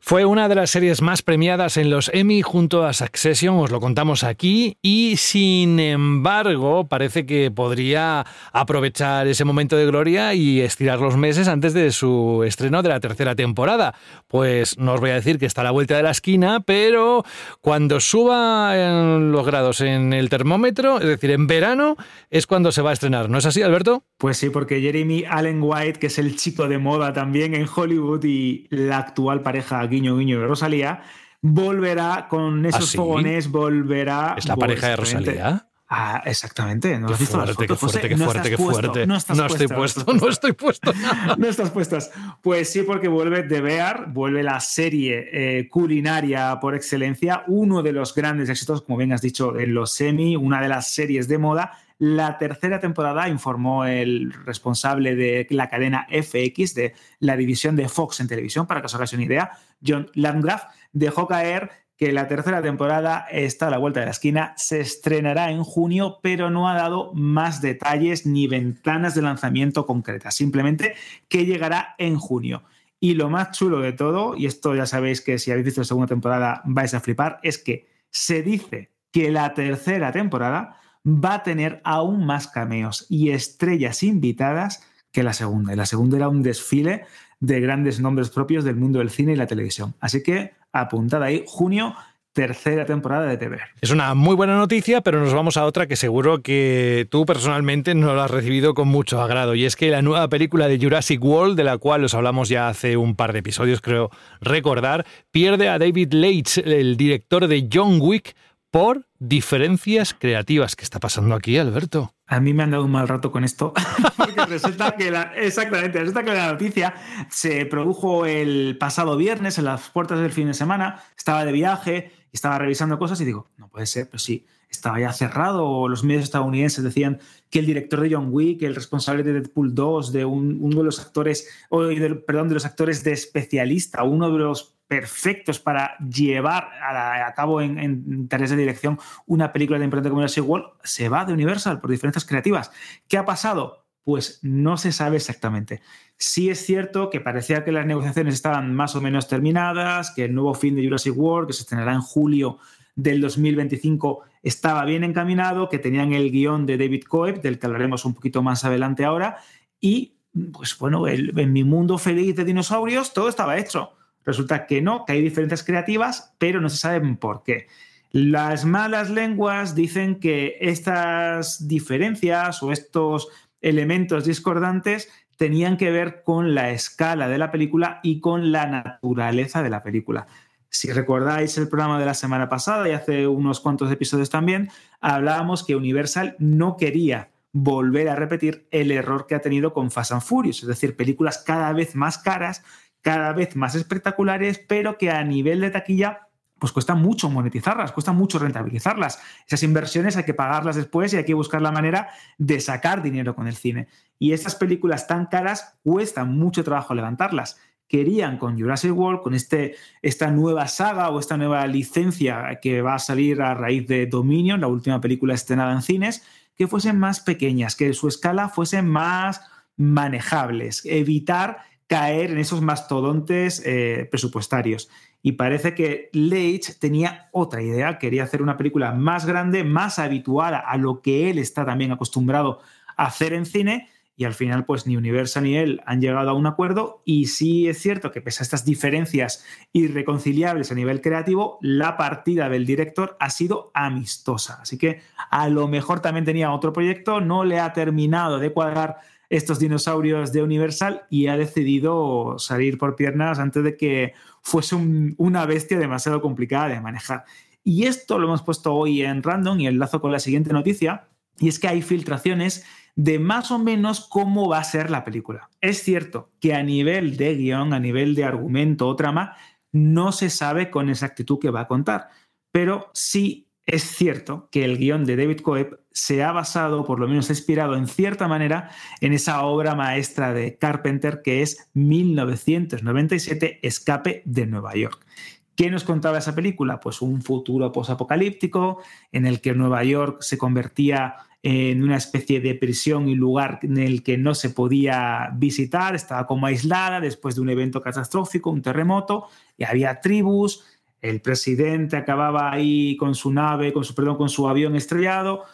Fue una de las series más premiadas en los Emmy junto a Succession, os lo contamos aquí, y sin embargo parece que podría aprovechar ese momento de gloria y estirar los meses antes de su estreno de la tercera temporada. Pues no os voy a decir que está a la vuelta de la esquina, pero cuando suba en los grados en el termómetro, es decir, en verano, es cuando se va a estrenar. ¿No es así, Alberto? Pues sí, porque Jeremy Allen White, que es el chico de moda también en Hollywood y la actual pareja guiño guiño de Rosalía, volverá con esos ¿Ah, sí? fogones, volverá. ¿Es la pareja de Rosalía? Ah, exactamente. ¿No Qué has visto las fuerte, qué fotos? fuerte, José? qué No fuerte, qué puesto, fuerte. No, estás No estoy puesto, puesto, no estoy puesto. no estás puestas. Pues sí, porque vuelve The Bear, vuelve la serie eh, culinaria por excelencia, uno de los grandes éxitos, como bien has dicho, en los semi, una de las series de moda. La tercera temporada, informó el responsable de la cadena FX, de la división de Fox en televisión, para que os hagáis una idea, John Landgraf, dejó caer que la tercera temporada está a la vuelta de la esquina, se estrenará en junio, pero no ha dado más detalles ni ventanas de lanzamiento concretas, simplemente que llegará en junio. Y lo más chulo de todo, y esto ya sabéis que si habéis visto la segunda temporada vais a flipar, es que se dice que la tercera temporada va a tener aún más cameos y estrellas invitadas que la segunda. Y la segunda era un desfile de grandes nombres propios del mundo del cine y la televisión. Así que apuntad ahí, junio, tercera temporada de TV. Es una muy buena noticia, pero nos vamos a otra que seguro que tú personalmente no la has recibido con mucho agrado. Y es que la nueva película de Jurassic World, de la cual os hablamos ya hace un par de episodios, creo recordar, pierde a David Leitch, el director de John Wick, por diferencias creativas. ¿Qué está pasando aquí, Alberto? A mí me han dado un mal rato con esto, porque resulta que la, exactamente, resulta que la noticia se produjo el pasado viernes en las puertas del fin de semana, estaba de viaje, estaba revisando cosas y digo, no puede ser, pero sí, estaba ya cerrado, los medios estadounidenses decían que el director de John Wick, el responsable de Deadpool 2, de un, uno de los actores, o perdón, de los actores de especialista, uno de los perfectos para llevar a, cabo en, en, tareas de dirección una película de importante como Jurassic World, se va de Universal por diferencias creativas. ¿Qué ha pasado? Pues no se sabe exactamente. Sí es cierto que parecía que las negociaciones estaban más o menos terminadas, que el nuevo film de Jurassic World, que se estrenará en julio del 2025, estaba bien encaminado, que tenían el guion de David Coeb, del que hablaremos un poquito más adelante ahora, y pues bueno, el, en mi mundo feliz de dinosaurios todo estaba hecho. Resulta que no, que hay diferencias creativas, pero no se saben por qué. Las malas lenguas dicen que estas diferencias o estos elementos discordantes tenían que ver con la escala de la película y con la naturaleza de la película. Si recordáis el programa de la semana pasada y hace unos cuantos episodios también, hablábamos que Universal no quería volver a repetir el error que ha tenido con Fast and Furious, es decir, películas cada vez más caras, cada vez más espectaculares, pero que a nivel de taquilla pues cuesta mucho monetizarlas, cuesta mucho rentabilizarlas. Esas inversiones hay que pagarlas después y hay que buscar la manera de sacar dinero con el cine. Y estas películas tan caras cuestan mucho trabajo levantarlas. Querían con Jurassic World, con este, esta nueva saga o esta nueva licencia que va a salir a raíz de Dominion, la última película estrenada en cines, que fuesen más pequeñas, que su escala fuese más manejables, evitar caer en esos mastodontes eh, presupuestarios. Y parece que Leitch tenía otra idea, quería hacer una película más grande, más habituada a lo que él está también acostumbrado a hacer en cine, y al final pues ni Universal ni él han llegado a un acuerdo, y sí es cierto que pese a estas diferencias irreconciliables a nivel creativo, la partida del director ha sido amistosa. Así que a lo mejor también tenía otro proyecto, no le ha terminado de cuadrar estos dinosaurios de Universal y ha decidido salir por piernas antes de que fuese un, una bestia demasiado complicada de manejar. Y esto lo hemos puesto hoy en random y enlazo con la siguiente noticia, y es que hay filtraciones de más o menos cómo va a ser la película. Es cierto que a nivel de guion, a nivel de argumento o trama, no se sabe con exactitud qué va a contar, pero sí es cierto que el guion de David Coeb se ha basado, por lo menos inspirado en cierta manera, en esa obra maestra de Carpenter que es 1997, Escape de Nueva York. ¿Qué nos contaba esa película? Pues un futuro posapocalíptico en el que Nueva York se convertía en una especie de prisión y lugar en el que no se podía visitar, estaba como aislada después de un evento catastrófico, un terremoto, y había tribus, el presidente acababa ahí con su nave, con su, perdón, con su avión estrellado.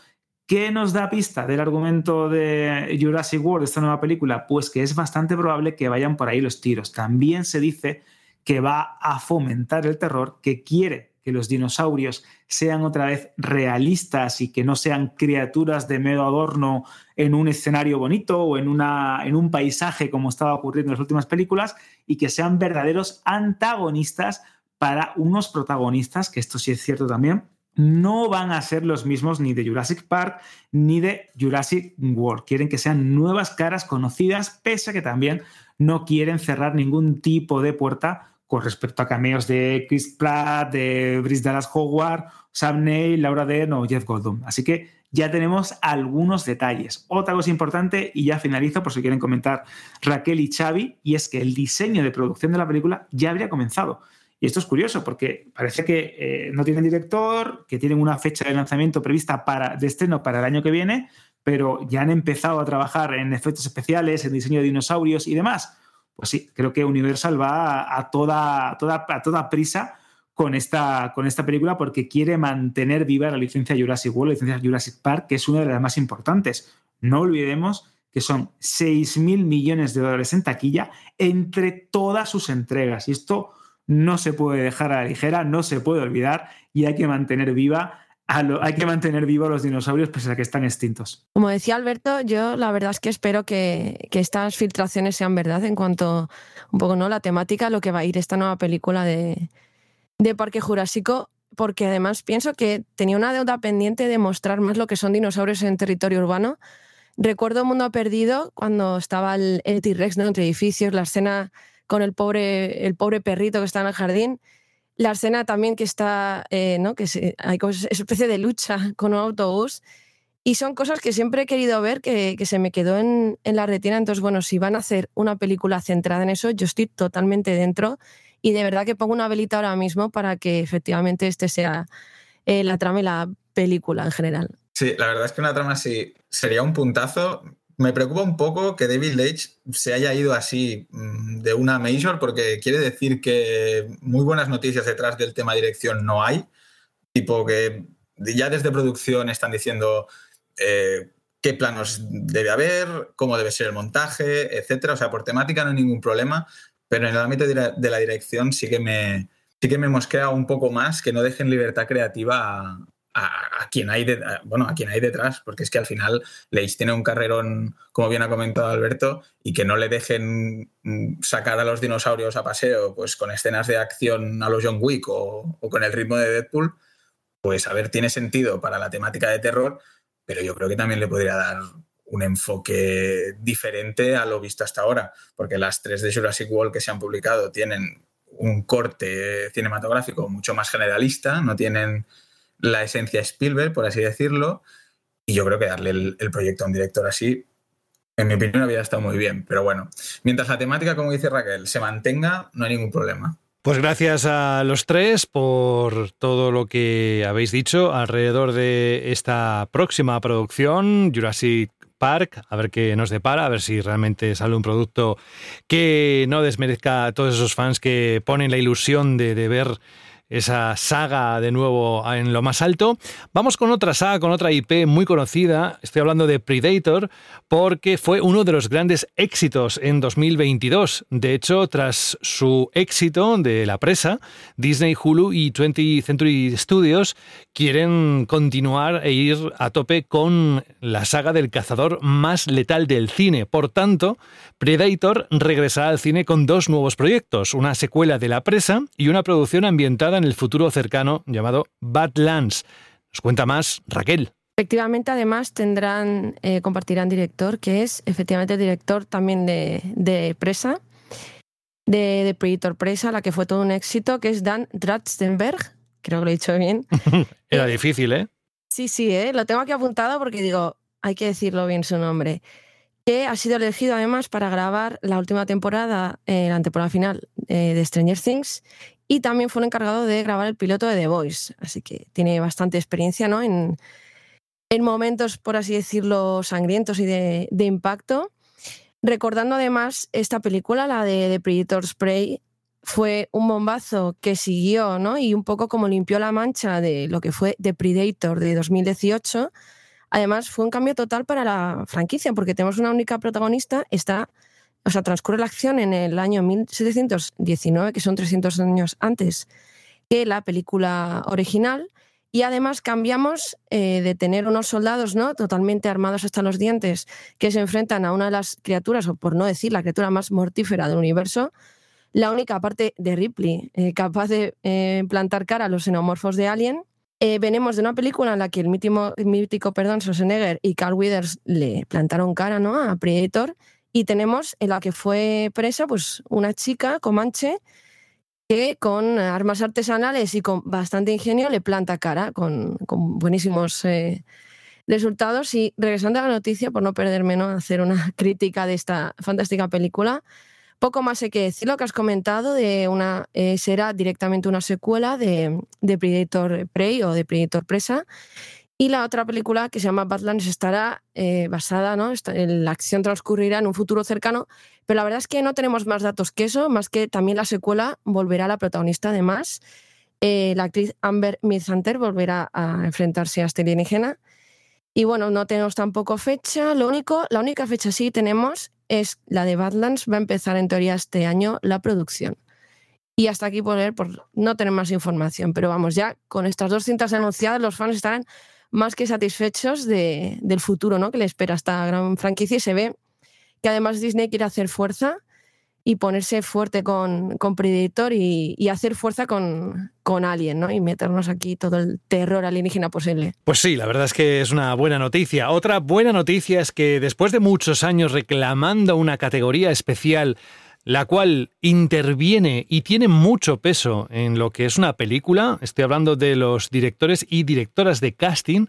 ¿Qué nos da pista del argumento de Jurassic World, esta nueva película? Pues que es bastante probable que vayan por ahí los tiros. También se dice que va a fomentar el terror, que quiere que los dinosaurios sean otra vez realistas y que no sean criaturas de medio adorno en un escenario bonito o en, una, en un paisaje como estaba ocurriendo en las últimas películas y que sean verdaderos antagonistas para unos protagonistas, que esto sí es cierto también, no van a ser los mismos ni de Jurassic Park ni de Jurassic World. Quieren que sean nuevas caras conocidas, pese a que también no quieren cerrar ningún tipo de puerta con respecto a cameos de Chris Pratt, de Brice Dallas Howard, Sam Neill, Laura Dern o Jeff Goldblum. Así que ya tenemos algunos detalles. Otra cosa importante, y ya finalizo por si quieren comentar Raquel y Xavi, y es que el diseño de producción de la película ya habría comenzado. Y esto es curioso porque parece que eh, no tienen director, que tienen una fecha de lanzamiento prevista para, de estreno para el año que viene, pero ya han empezado a trabajar en efectos especiales, en diseño de dinosaurios y demás. Pues sí, creo que Universal va a, toda, toda, a toda prisa con esta, con esta película porque quiere mantener viva la licencia Jurassic World, la licencia Jurassic Park, que es una de las más importantes. No olvidemos que son 6 mil millones de dólares en taquilla entre todas sus entregas. Y esto no se puede dejar a la ligera, no se puede olvidar y hay que mantener viva hay que mantener los dinosaurios pese a que están extintos. Como decía Alberto, yo la verdad es que espero que, estas filtraciones sean verdad en cuanto un poco no la temática, lo que va a ir esta nueva película de, de Parque Jurásico, porque además pienso que tenía una deuda pendiente de mostrar más lo que son dinosaurios en territorio urbano. Recuerdo Mundo Perdido cuando estaba el, T-Rex entre edificios, la escena con el pobre, el pobre perrito que está en el jardín. La escena también que está, eh, ¿no? que hay como esa especie de lucha con un autobús. Y son cosas que siempre he querido ver, que, se me quedó en, la retina. Entonces, bueno, si van a hacer una película centrada en eso, yo estoy totalmente dentro. Y de verdad que pongo una velita ahora mismo para que efectivamente este sea eh, la trama y la película en general. Sí, la verdad es que una trama así sería un puntazo me preocupa un poco que David Leitch se haya ido así mm, de una major porque quiere decir que muy buenas noticias detrás del tema dirección no hay. Tipo que ya desde producción están diciendo eh, qué planos debe haber, cómo debe ser el montaje, etcétera. O sea, por temática no hay ningún problema, pero en el ámbito de la, dirección sí que me sí que me mosquea un poco más que no dejen libertad creativa a, quien hay bueno, a quien hay detrás, porque es que al final Leitch tiene un carrerón, como bien ha comentado Alberto, y que no le dejen mm, sacar a los dinosaurios a paseo, pues con escenas de acción a los John Wick o, con el ritmo de Deadpool, pues a ver, tiene sentido para la temática de terror, pero yo creo que también le podría dar un enfoque diferente a lo visto hasta ahora, porque las tres de Jurassic World que se han publicado tienen un corte cinematográfico mucho más generalista, no tienen la esencia Spielberg, por así decirlo, y yo creo que darle el, proyecto a un director así, en mi opinión, había estado muy bien. Pero bueno, mientras la temática, como dice Raquel, se mantenga, no hay ningún problema. Pues gracias a los tres por todo lo que habéis dicho alrededor de esta próxima producción, Jurassic Park, a ver qué nos depara, a ver si realmente sale un producto que no desmerezca a todos esos fans que ponen la ilusión de, de ver esa saga de nuevo en lo más alto. Vamos con otra saga, con otra IP muy conocida. Estoy hablando de Predator porque fue uno de los grandes éxitos en 2022. De hecho, tras su éxito de La Presa, Disney, Hulu y 20th Century Studios quieren continuar e ir a tope con la saga del cazador más letal del cine. Por tanto, Predator regresará al cine con dos nuevos proyectos, una secuela de La Presa y una producción ambientada en el futuro cercano llamado Badlands. Nos cuenta más Raquel. Efectivamente, además tendrán, eh, compartirán director, que es efectivamente el director también de, Presa, de, de, Predator Presa, la que fue todo un éxito, que es Dan Ratzenberg, creo que lo he dicho bien. Era difícil, ¿eh? Sí, sí, ¿eh? lo tengo aquí apuntado porque digo, hay que decirlo bien su nombre. Que ha sido elegido además para grabar la última temporada, eh, la temporada final eh, de Stranger Things y también fue el encargado de grabar el piloto de The Voice, así que tiene bastante experiencia ¿no? en, en momentos, por así decirlo, sangrientos y de, de impacto. Recordando además esta película, la de The Predator's Prey, fue un bombazo que siguió, ¿no? Y un poco como limpió la mancha de lo que fue The Predator de 2018. Además, fue un cambio total para la franquicia, porque tenemos una única protagonista, está, o sea, transcurre la acción en el año 1719, que son 300 años antes que la película original, y además cambiamos eh, de tener unos soldados ¿no? totalmente armados hasta los dientes que se enfrentan a una de las criaturas, o por no decir la criatura más mortífera del universo, la única parte de Ripley eh, capaz de eh, plantar cara a los xenomorfos de Alien. venimos de una película en la que el mítico, mítico perdón, Schwarzenegger y Carl Withers le plantaron cara ¿no? a Predator. Y tenemos en la que fue presa pues, una chica comanche que con armas artesanales y con bastante ingenio le planta cara con, buenísimos eh, resultados. Y regresando a la noticia, por no perderme, ¿no? hacer una crítica de esta fantástica película, poco más hay que decir lo que has comentado de una eh, será directamente una secuela de Predator Prey o de Predator Presa y la otra película que se llama Badlands estará eh, basada, ¿no? La acción transcurrirá en un futuro cercano, pero la verdad es que no tenemos más datos que eso, más que también la secuela volverá a la protagonista además. Eh, la actriz Amber Midhunter volverá a enfrentarse a este alienígena. Y bueno, no tenemos tampoco fecha. Lo único, la única fecha sí tenemos es la de Badlands. Va a empezar en teoría este año la producción. Y hasta aquí por por no tener más información. Pero vamos, ya con estas dos cintas anunciadas, los fans estarán más que satisfechos de, del futuro ¿no? que le espera esta gran franquicia y se ve que además Disney quiere hacer fuerza y ponerse fuerte con, con Predator y, y, hacer fuerza con, con Alien, ¿no? Y meternos aquí todo el terror alienígena posible. Pues sí, la verdad es que es una buena noticia. Otra buena noticia es que después de muchos años reclamando una categoría especial la cual interviene y tiene mucho peso en lo que es una película. Estoy hablando de los directores y directoras de casting.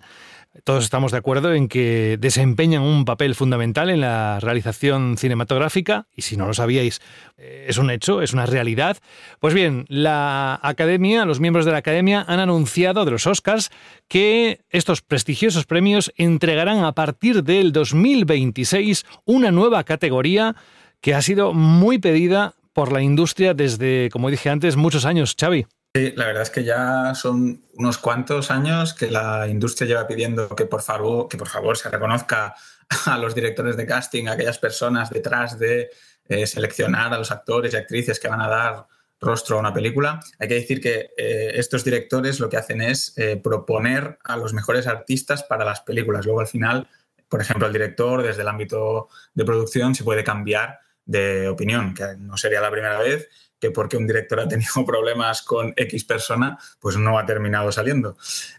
Todos estamos de acuerdo en que desempeñan un papel fundamental en la realización cinematográfica, y si no lo sabíais, eh, es un hecho, es una realidad. Pues bien, la Academia, los miembros de la Academia han anunciado de los Oscars que estos prestigiosos premios entregarán a partir del 2026 una nueva categoría que ha sido muy pedida por la industria desde, como dije antes, muchos años, Xavi. Sí, la verdad es que ya son unos cuantos años que la industria lleva pidiendo que por favor, que por favor se reconozca a los directores de casting, a aquellas personas detrás de eh, seleccionar a los actores y actrices que van a dar rostro a una película. Hay que decir que eh, estos directores lo que hacen es eh, proponer a los mejores artistas para las películas. Luego al final, por ejemplo, el director desde el ámbito de producción se puede cambiar de opinión, que no sería la primera vez que porque un director ha tenido problemas con X persona, pues no ha terminado saliendo.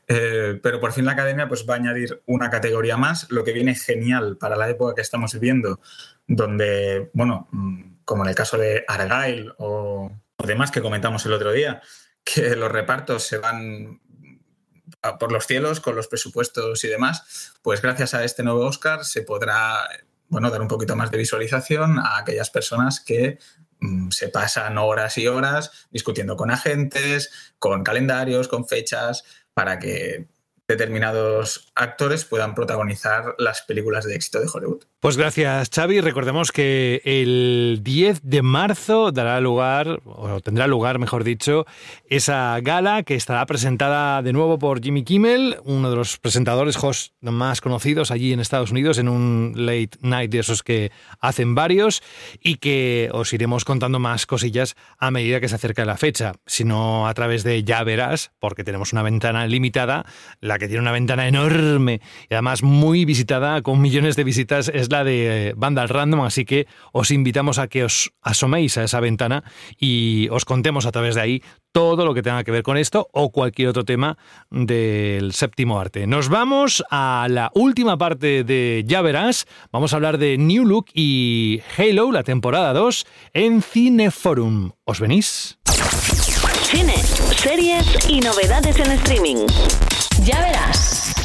Eh, pero por fin la academia pues, va a añadir una categoría más, lo que viene genial para la época que estamos viviendo, donde, bueno, mm, como en el caso de Argyle o, o demás que comentamos el otro día, que los repartos se van por los cielos con los presupuestos y demás, pues gracias a este nuevo Oscar se podrá bueno, dar un poquito más de visualización a aquellas personas que mm, se pasan horas y horas discutiendo con agentes, con calendarios, con fechas, para que determinados actores puedan protagonizar las películas de éxito de Hollywood. Pues gracias, Xavi. Recordemos que el 10 de marzo dará lugar, o tendrá lugar, mejor dicho, esa gala que estará presentada de nuevo por Jimmy Kimmel, uno de los presentadores host más conocidos allí en Estados Unidos, en un late night de esos que hacen varios, y que os iremos contando más cosillas a medida que se acerca la fecha. Si no a través de Ya Verás, porque tenemos una ventana limitada, la que tiene una ventana enorme y además muy visitada, con millones de visitas, es de eh, Banda Random, así que os invitamos a que os asoméis a esa ventana y os contemos a través de ahí todo lo que tenga que ver con esto o cualquier otro tema del séptimo arte. Nos vamos a la última parte de Ya Verás. Vamos a hablar de New Look y Halo, la temporada 2, en Cineforum. ¿Os venís? Cine, series y novedades en streaming. Ya verás.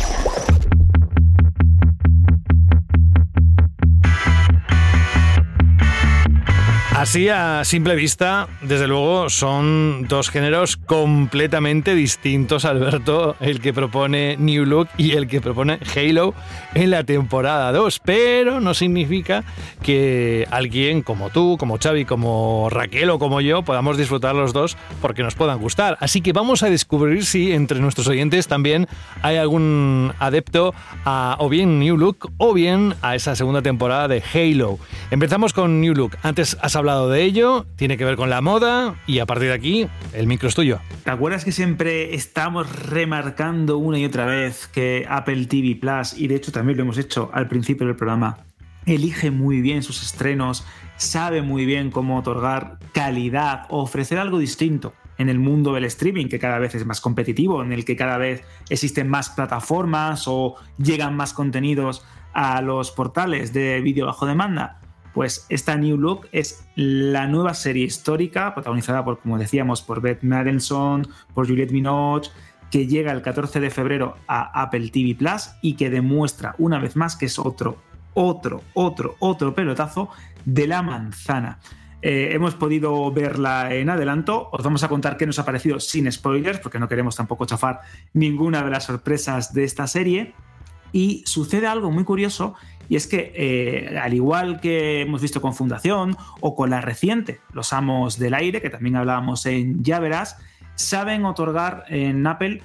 Así a simple vista, desde luego, son dos géneros completamente distintos, Alberto, el que propone New Look y el que propone Halo en la temporada 2, pero no significa que alguien como tú, como Xavi, como Raquel o como yo podamos disfrutar los dos porque nos puedan gustar. Así que vamos a descubrir si entre nuestros oyentes también hay algún adepto a o bien New Look o bien a esa segunda temporada de Halo. Empezamos con New Look. Antes has hablado de ello, tiene que ver con la moda y a partir de aquí el micro es tuyo. ¿Te acuerdas que siempre estamos remarcando una y otra vez que Apple TV Plus, y de hecho también lo hemos hecho al principio del programa, elige muy bien sus estrenos, sabe muy bien cómo otorgar calidad o ofrecer algo distinto en el mundo del streaming, que cada vez es más competitivo, en el que cada vez existen más plataformas o llegan más contenidos a los portales de vídeo bajo demanda. Pues esta New Look es la nueva serie histórica, protagonizada por, como decíamos, por Beth Madelson, por Juliette Binoche, que llega el 14 de febrero a Apple TV Plus y que demuestra una vez más que es otro, otro, otro, otro pelotazo de la manzana. Eh, hemos podido verla en adelanto. Os vamos a contar qué nos ha parecido sin spoilers, porque no queremos tampoco chafar ninguna de las sorpresas de esta serie. Y sucede algo muy curioso, y es que, eh, al igual que hemos visto con Fundación o con la reciente Los Amos del Aire, que también hablábamos en Ya Verás, saben otorgar en Apple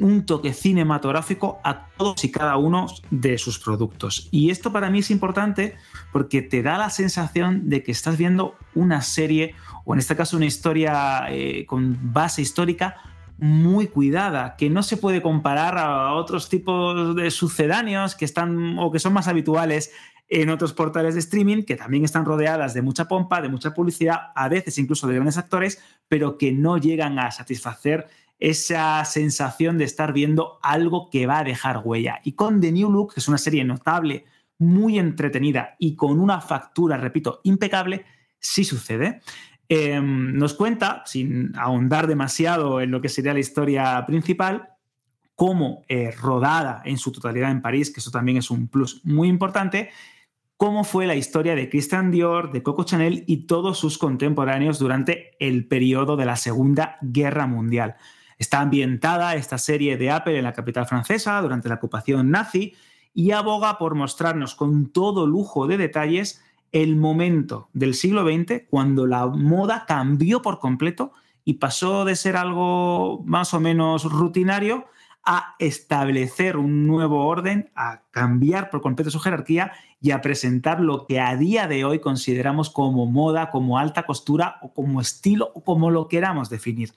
un toque cinematográfico a todos y cada uno de sus productos. Y esto para mí es importante porque te da la sensación de que estás viendo una serie, o en este caso una historia eh, con base histórica, muy cuidada, que no se puede comparar a otros tipos de sucedáneos que están o que son más habituales en otros portales de streaming que también están rodeadas de mucha pompa, de mucha publicidad, a veces incluso de grandes actores, pero que no llegan a satisfacer esa sensación de estar viendo algo que va a dejar huella. Y con The New Look, que es una serie notable, muy entretenida y con una factura, repito, impecable, sí sucede. Em, nos cuenta, sin ahondar demasiado en lo que sería la historia principal, cómo eh, rodada en su totalidad en París, que eso también es un plus muy importante, cómo fue la historia de Christian Dior, de Coco Chanel y todos sus contemporáneos durante el periodo de la Segunda Guerra Mundial. Está ambientada esta serie de Apple en la capital francesa durante la ocupación nazi y aboga por mostrarnos con todo lujo de detalles el momento del siglo XX cuando la moda cambió por completo y pasó de ser algo más o menos rutinario a establecer un nuevo orden, a cambiar por completo su jerarquía y a presentar lo que a día de hoy consideramos como moda, como alta costura o como estilo o como lo queramos definir.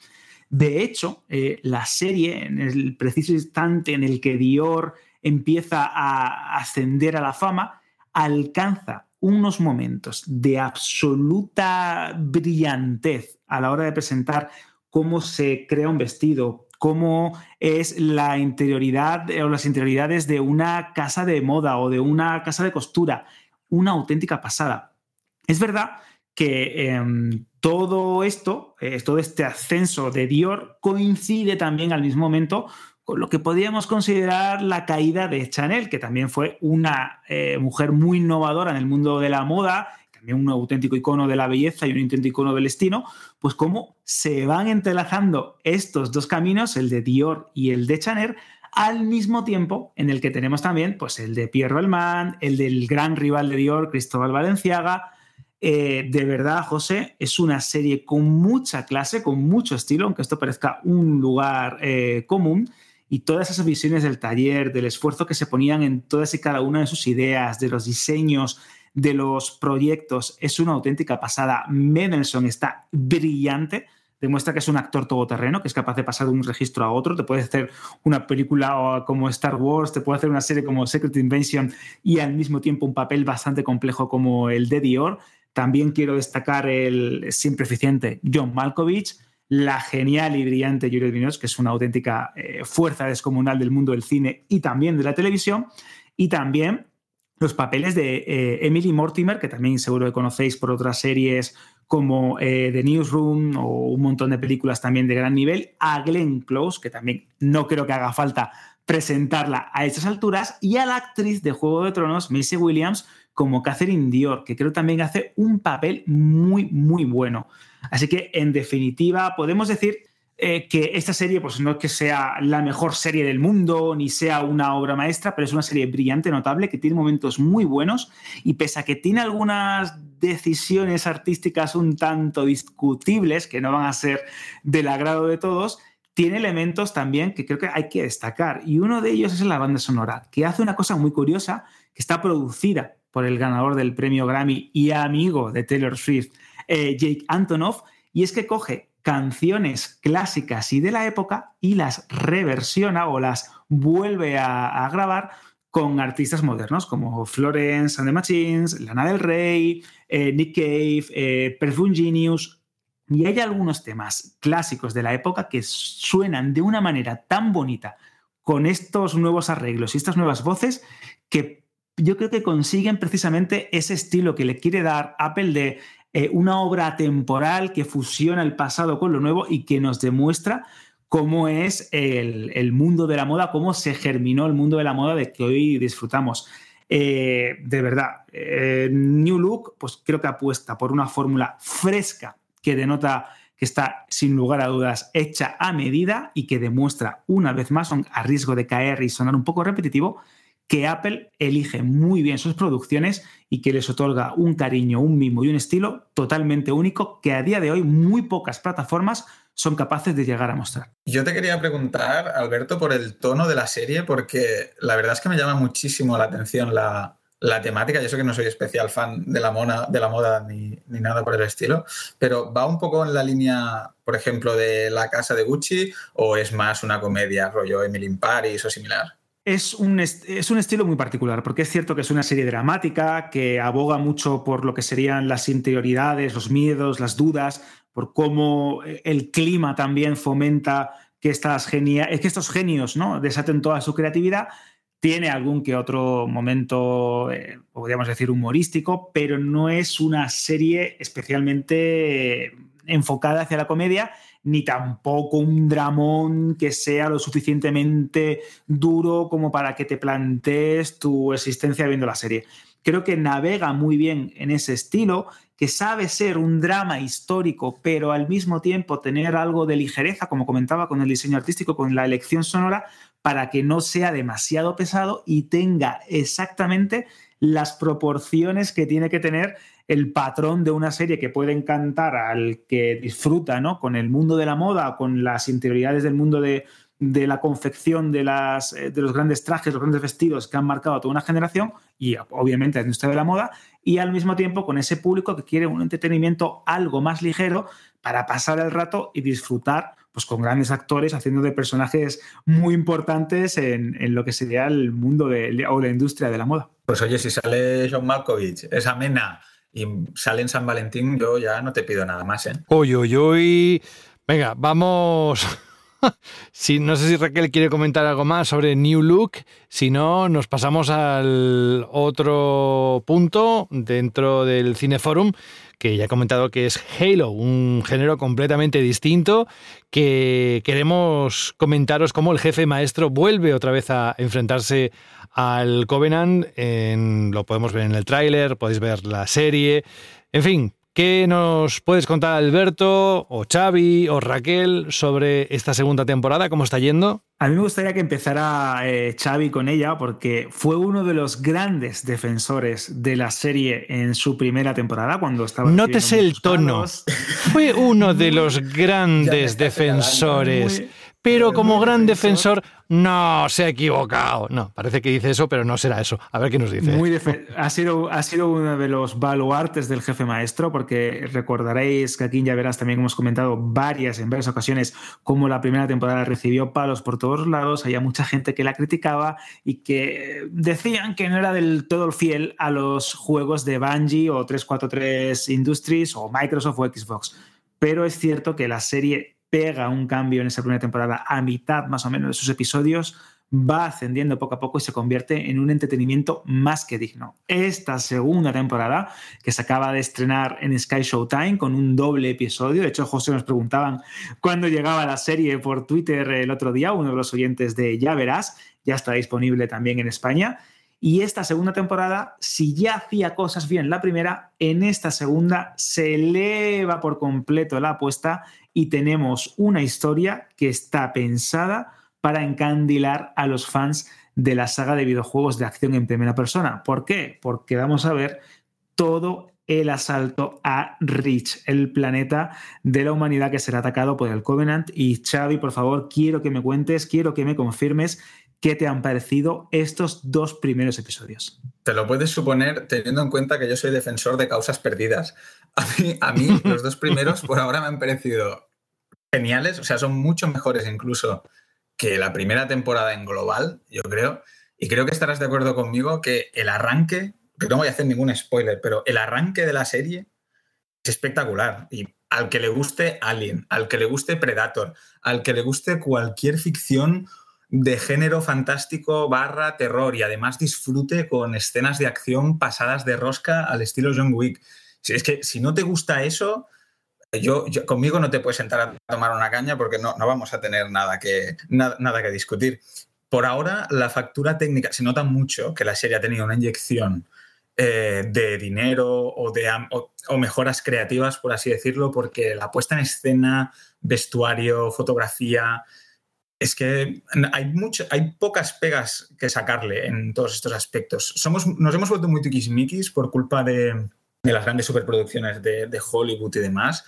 De hecho, eh, la serie, en el preciso instante en el que Dior empieza a ascender a la fama, alcanza unos momentos de absoluta brillantez a la hora de presentar cómo se crea un vestido, cómo es la interioridad o las interioridades de una casa de moda o de una casa de costura. Una auténtica pasada. Es verdad que em, todo esto, eh, todo este ascenso de Dior coincide también al mismo momento lo que podríamos considerar la caída de Chanel, que también fue una eh, mujer muy innovadora en el mundo de la moda, también un auténtico icono de la belleza y un auténtico icono del destino, pues cómo se van entrelazando estos dos caminos, el de Dior y el de Chanel, al mismo tiempo en el que tenemos también pues, el de Pierre Balmain, el del gran rival de Dior, Cristóbal Valenciaga. Eh, de verdad, José, es una serie con mucha clase, con mucho estilo, aunque esto parezca un lugar eh, común y todas esas visiones del taller, del esfuerzo que se ponían en todas y cada una de sus ideas, de los diseños, de los proyectos, es una auténtica pasada. Mendelssohn está brillante, demuestra que es un actor todoterreno, que es capaz de pasar de un registro a otro, te puede hacer una película como Star Wars, te puede hacer una serie como Secret Invention y al mismo tiempo un papel bastante complejo como el de Dior. También quiero destacar el siempre eficiente John Malkovich, la genial y brillante Juliette Binoche, que es una auténtica eh, fuerza descomunal del mundo del cine y también de la televisión, y también los papeles de eh, Emily Mortimer, que también seguro que conocéis por otras series como eh, The Newsroom o un montón de películas también de gran nivel, a Glenn Close, que también no creo que haga falta presentarla a estas alturas, y a la actriz de Juego de Tronos, Maisie Williams, como Catherine Dior, que creo también hace un papel muy, muy bueno. Así que, en definitiva, podemos decir eh, que esta serie, pues no es que sea la mejor serie del mundo, ni sea una obra maestra, pero es una serie brillante, notable, que tiene momentos muy buenos y pese a que tiene algunas decisiones artísticas un tanto discutibles, que no van a ser del agrado de todos, tiene elementos también que creo que hay que destacar. Y uno de ellos es la banda sonora, que hace una cosa muy curiosa, que está producida por el ganador del premio Grammy y amigo de Taylor Swift, eh, Jake Antonoff, y es que coge canciones clásicas y de la época y las reversiona o las vuelve a, grabar con artistas modernos como Florence and the Machines, Lana del Rey, eh, Nick Cave, eh, Perfume Genius. Y hay algunos temas clásicos de la época que suenan de una manera tan bonita con estos nuevos arreglos y estas nuevas voces que yo creo que consiguen precisamente ese estilo que le quiere dar Apple de eh, una obra temporal que fusiona el pasado con lo nuevo y que nos demuestra cómo es el, mundo de la moda, cómo se germinó el mundo de la moda de que hoy disfrutamos. Eh, de verdad, eh, New Look, pues creo que apuesta por una fórmula fresca que denota que está sin lugar a dudas hecha a medida y que demuestra una vez más, a riesgo de caer y sonar un poco repetitivo, que Apple elige muy bien sus producciones y que les otorga un cariño, un mimo y un estilo totalmente único que a día de hoy muy pocas plataformas son capaces de llegar a mostrar. Yo te quería preguntar, Alberto, por el tono de la serie, porque la verdad es que me llama muchísimo la atención la, temática. Yo sé que no soy especial fan de la, mona, de la moda ni, ni, nada por el estilo, pero ¿va un poco en la línea, por ejemplo, de La Casa de Gucci o es más una comedia rollo Emily in Paris o similar? Es un, es un, estilo muy particular, porque es cierto que es una serie dramática que aboga mucho por lo que serían las interioridades, los miedos, las dudas, por cómo el clima también fomenta que, estas genia que estos genios ¿no? desaten toda su creatividad. Tiene algún que otro momento, eh, podríamos decir, humorístico, pero no es una serie especialmente enfocada hacia la comedia ni tampoco un dramón que sea lo suficientemente duro como para que te plantees tu existencia viendo la serie. Creo que navega muy bien en ese estilo, que sabe ser un drama histórico, pero al mismo tiempo tener algo de ligereza, como comentaba con el diseño artístico, con la elección sonora, para que no sea demasiado pesado y tenga exactamente las proporciones que tiene que tener el patrón de una serie que puede encantar al que disfruta ¿no? con el mundo de la moda, con las interioridades del mundo de, la confección de, las, eh, de los grandes trajes, los grandes vestidos que han marcado a toda una generación y obviamente la industria de la moda, y al mismo tiempo con ese público que quiere un entretenimiento algo más ligero para pasar el rato y disfrutar pues, con grandes actores haciendo de personajes muy importantes en, lo que sería el mundo de, o la industria de la moda. Pues oye, si sale John Malkovich, esa mena y sale en San Valentín, yo ya no te pido nada más, ¿eh? Uy, uy, uy. Venga, vamos. si, no sé si Raquel quiere comentar algo más sobre New Look, si no, nos pasamos al otro punto dentro del Cineforum, que ya he comentado que es Halo, un género completamente distinto, que queremos comentaros cómo el jefe maestro vuelve otra vez a enfrentarse al Covenant. lo podemos ver en el tráiler, podéis ver la serie. En fin, ¿qué nos puedes contar Alberto o Xavi o Raquel sobre esta segunda temporada? ¿Cómo está yendo? A mí me gustaría que empezara eh, Xavi con ella porque fue uno de los grandes defensores de la serie en su primera temporada cuando estaba... Nótese el tono. Fue uno de los grandes defensores. Pero como gran defensor no, se ha equivocado. No, parece que dice eso, pero no será eso. A ver qué nos dice. Muy ha, sido, ha sido uno de los baluartes del jefe maestro, porque recordaréis que aquí Ya Verás también hemos comentado varias, en varias ocasiones, cómo la primera temporada recibió palos por todos lados. Había mucha gente que la criticaba y que decían que no era del todo fiel a los juegos de Bungie o 343 Industries o Microsoft o Xbox. Pero es cierto que la serie pega un cambio en esa primera temporada a mitad más o menos de sus episodios, va ascendiendo poco a poco y se convierte en un entretenimiento más que digno. Esta segunda temporada, que se acaba de estrenar en Sky Showtime con un doble episodio, de hecho José nos preguntaban cuándo llegaba la serie por Twitter el otro día, uno de los oyentes de Ya Verás, ya está disponible también en España. Y esta segunda temporada, si ya hacía cosas bien la primera, en esta segunda se eleva por completo la apuesta y tenemos una historia que está pensada para encandilar a los fans de la saga de videojuegos de acción en primera persona. ¿Por qué? Porque vamos a ver todo el asalto a Reach, el planeta de la humanidad que será atacado por el Covenant. Y Xavi, por favor, quiero que me cuentes, quiero que me confirmes qué te han parecido estos dos primeros episodios. Te lo puedes suponer teniendo en cuenta que yo soy defensor de causas perdidas. A mí, a mí los dos primeros por ahora me han parecido geniales, o sea, son mucho mejores incluso que la primera temporada en global, yo creo. Y creo que estarás de acuerdo conmigo que el arranque que no voy a hacer ningún spoiler, pero el arranque de la serie es espectacular. Y al que le guste Alien, al que le guste Predator, al que le guste cualquier ficción de género fantástico barra terror y además disfrute con escenas de acción pasadas de rosca al estilo John Wick. Si es que si no te gusta eso, yo, conmigo no te puedes sentar a tomar una caña porque no, no vamos a tener nada que, nada que discutir. Por ahora, la factura técnica, se nota mucho que la serie ha tenido una inyección eh, de dinero o, de, o, mejoras creativas, por así decirlo, porque la puesta en escena, vestuario, fotografía, es que hay, mucho, hay pocas pegas que sacarle en todos estos aspectos. Somos, nos hemos vuelto muy tiquismiquis por culpa de, de las grandes superproducciones de, de, Hollywood y demás,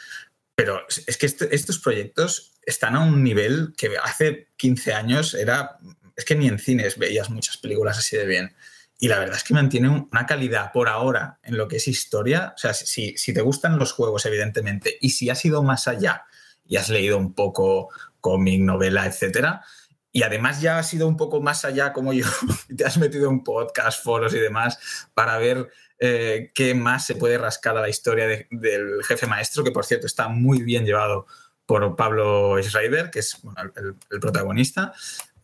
pero es que este, estos proyectos están a un nivel que hace 15 años era... Es que ni en cines veías muchas películas así de bien. Y la verdad es que mantiene una calidad por ahora en lo que es historia. O sea, si, si te gustan los juegos, evidentemente, y si has ido más allá y has leído un poco cómic, novela, etcétera, y además ya has ido un poco más allá como yo, te has metido en podcast, foros y demás para ver eh, qué más se puede rascar a la historia del jefe maestro, que por cierto está muy bien llevado por Pablo Schreiber, que es el, protagonista.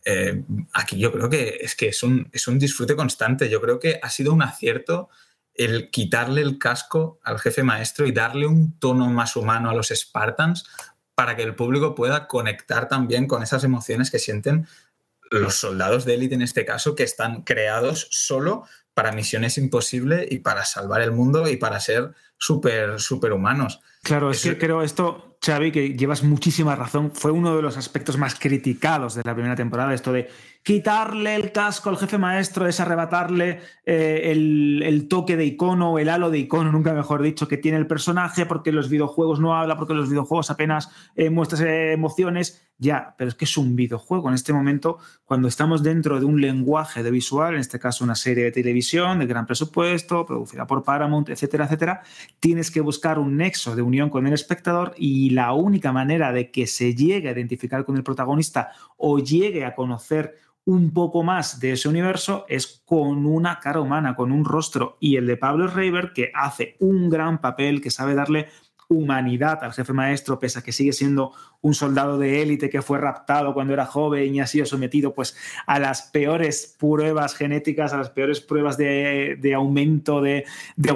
Eh, aquí yo creo que es que es un, es un disfrute constante. Yo creo que ha sido un acierto el quitarle el casco al jefe maestro y darle un tono más humano a los Spartans para que el público pueda conectar también con esas emociones que sienten los soldados de élite en este caso, que están creados solo para misiones imposibles y para salvar el mundo y para ser súper, súper humanos. Claro, es que creo esto, Xavi, que llevas muchísima razón, fue uno de los aspectos más criticados de la primera temporada, esto de quitarle el casco al jefe maestro, es arrebatarle eh, el, toque de icono, el halo de icono, nunca mejor dicho, que tiene el personaje, porque los videojuegos no habla, porque los videojuegos apenas eh, muestran emociones. Ya, pero es que es un videojuego. En este momento, cuando estamos dentro de un lenguaje de visual, en este caso una serie de televisión de gran presupuesto, producida por Paramount, etcétera, etcétera, tienes que buscar un nexo de unión con el espectador y la única manera de que se llegue a identificar con el protagonista o llegue a conocer un poco más de ese universo es con una cara humana, con un rostro. Y el de Pablo Reiber, que hace un gran papel, que sabe darle humanidad al jefe maestro, pese a que sigue siendo un soldado de élite que fue raptado cuando era joven y ha sido sometido pues, a las peores pruebas genéticas, a las peores pruebas de, aumento de,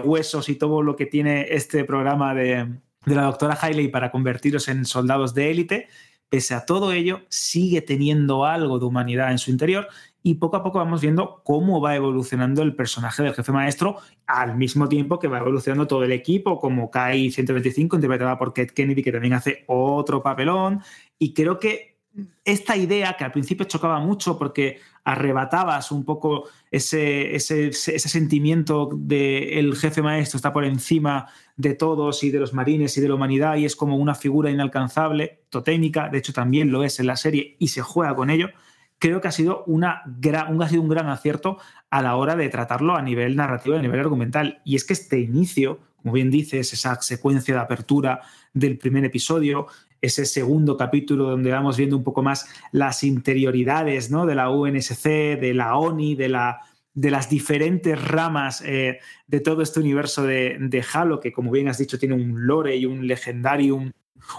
huesos y todo lo que tiene este programa de, la doctora Hailey para convertirlos en soldados de élite pese a todo ello, sigue teniendo algo de humanidad en su interior y poco a poco vamos viendo cómo va evolucionando el personaje del jefe maestro al mismo tiempo que va evolucionando todo el equipo, como Kai 125, interpretada por Kate Kennedy, que también hace otro papelón. Y creo que esta idea, que al principio chocaba mucho porque arrebatabas un poco ese, ese, sentimiento de el jefe maestro está por encima de todos y de los marines y de la humanidad y es como una figura inalcanzable, totémica, de hecho también lo es en la serie y se juega con ello, creo que ha sido, una un, ha sido un gran acierto a la hora de tratarlo a nivel narrativo, a nivel argumental. Y es que este inicio, como bien dices, esa secuencia de apertura del primer episodio, ese segundo capítulo donde vamos viendo un poco más las interioridades ¿no? de la UNSC, de la ONI, de, la, de las diferentes ramas eh, de todo este universo de, Halo, que como bien has dicho tiene un lore y un legendarium,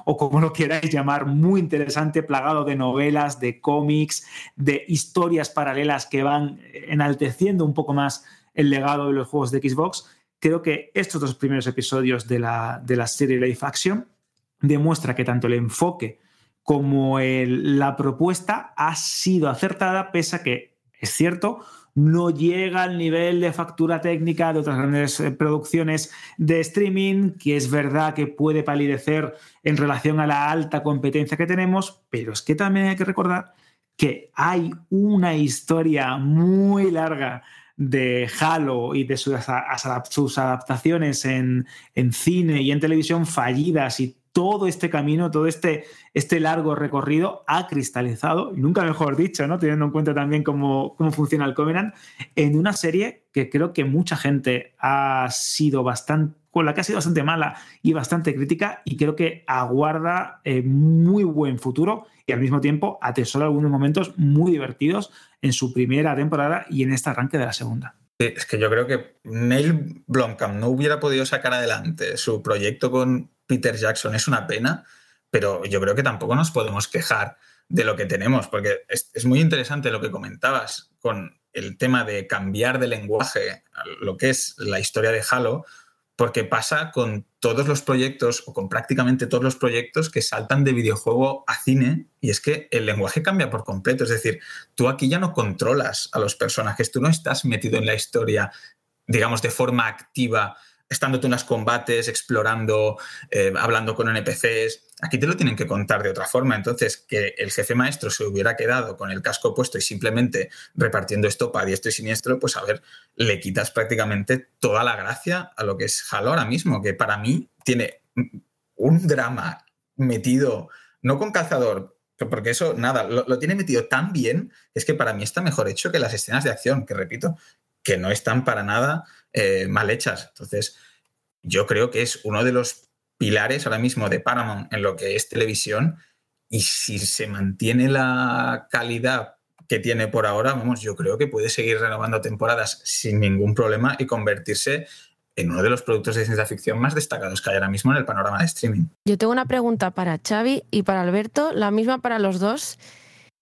o como lo queráis llamar, muy interesante, plagado de novelas, de cómics, de historias paralelas que van enalteciendo un poco más el legado de los juegos de Xbox. Creo que estos dos primeros episodios de la, de la serie Life Action demuestra que tanto el enfoque como la propuesta ha sido acertada, pese a que Es cierto, no llega al nivel de factura técnica de otras grandes eh, producciones de streaming, que es verdad que puede palidecer en relación a la alta competencia que tenemos, pero es que también hay que recordar que hay una historia muy larga de Halo y de sus, adaptaciones en, en, cine y en televisión fallidas y todo este camino, todo este, este largo recorrido ha cristalizado, y nunca mejor dicho, ¿no? teniendo en cuenta también cómo, cómo funciona el Covenant, en una serie que creo que mucha gente ha sido bastante con la que ha sido bastante mala y bastante crítica y creo que aguarda eh, muy buen futuro y al mismo tiempo atesora algunos momentos muy divertidos en su primera temporada y en este arranque de la segunda. Es que yo creo que Neil Blomkamp no hubiera podido sacar adelante su proyecto con Peter Jackson es una pena, pero yo creo que tampoco nos podemos quejar de lo que tenemos, porque es, muy interesante lo que comentabas con el tema de cambiar de lenguaje lo que es la historia de Halo, porque pasa con todos los proyectos o con prácticamente todos los proyectos que saltan de videojuego a cine y es que el lenguaje cambia por completo, es decir, tú aquí ya no controlas a los personajes, tú no estás metido en la historia, digamos, de forma activa estando tú en los combates, explorando, eh, hablando con NPCs. Aquí te lo tienen que contar de otra forma. Entonces, que el jefe maestro se hubiera quedado con el casco puesto y simplemente repartiendo estopa a diestro y siniestro, pues a ver, le quitas prácticamente toda la gracia a lo que es Halo ahora mismo, que para mí tiene un drama metido, no con calzador, porque eso, nada, lo, lo tiene metido tan bien, es que para mí está mejor hecho que las escenas de acción, que repito, que no están para nada eh, mal hechas. Entonces, yo creo que es uno de los pilares ahora mismo de Paramount en lo que es televisión y si se mantiene la calidad que tiene por ahora, vamos, yo creo que puede seguir renovando temporadas sin ningún problema y convertirse en uno de los productos de ciencia ficción más destacados que hay ahora mismo en el panorama de streaming. Yo tengo una pregunta para Xavi y para Alberto, la misma para los dos.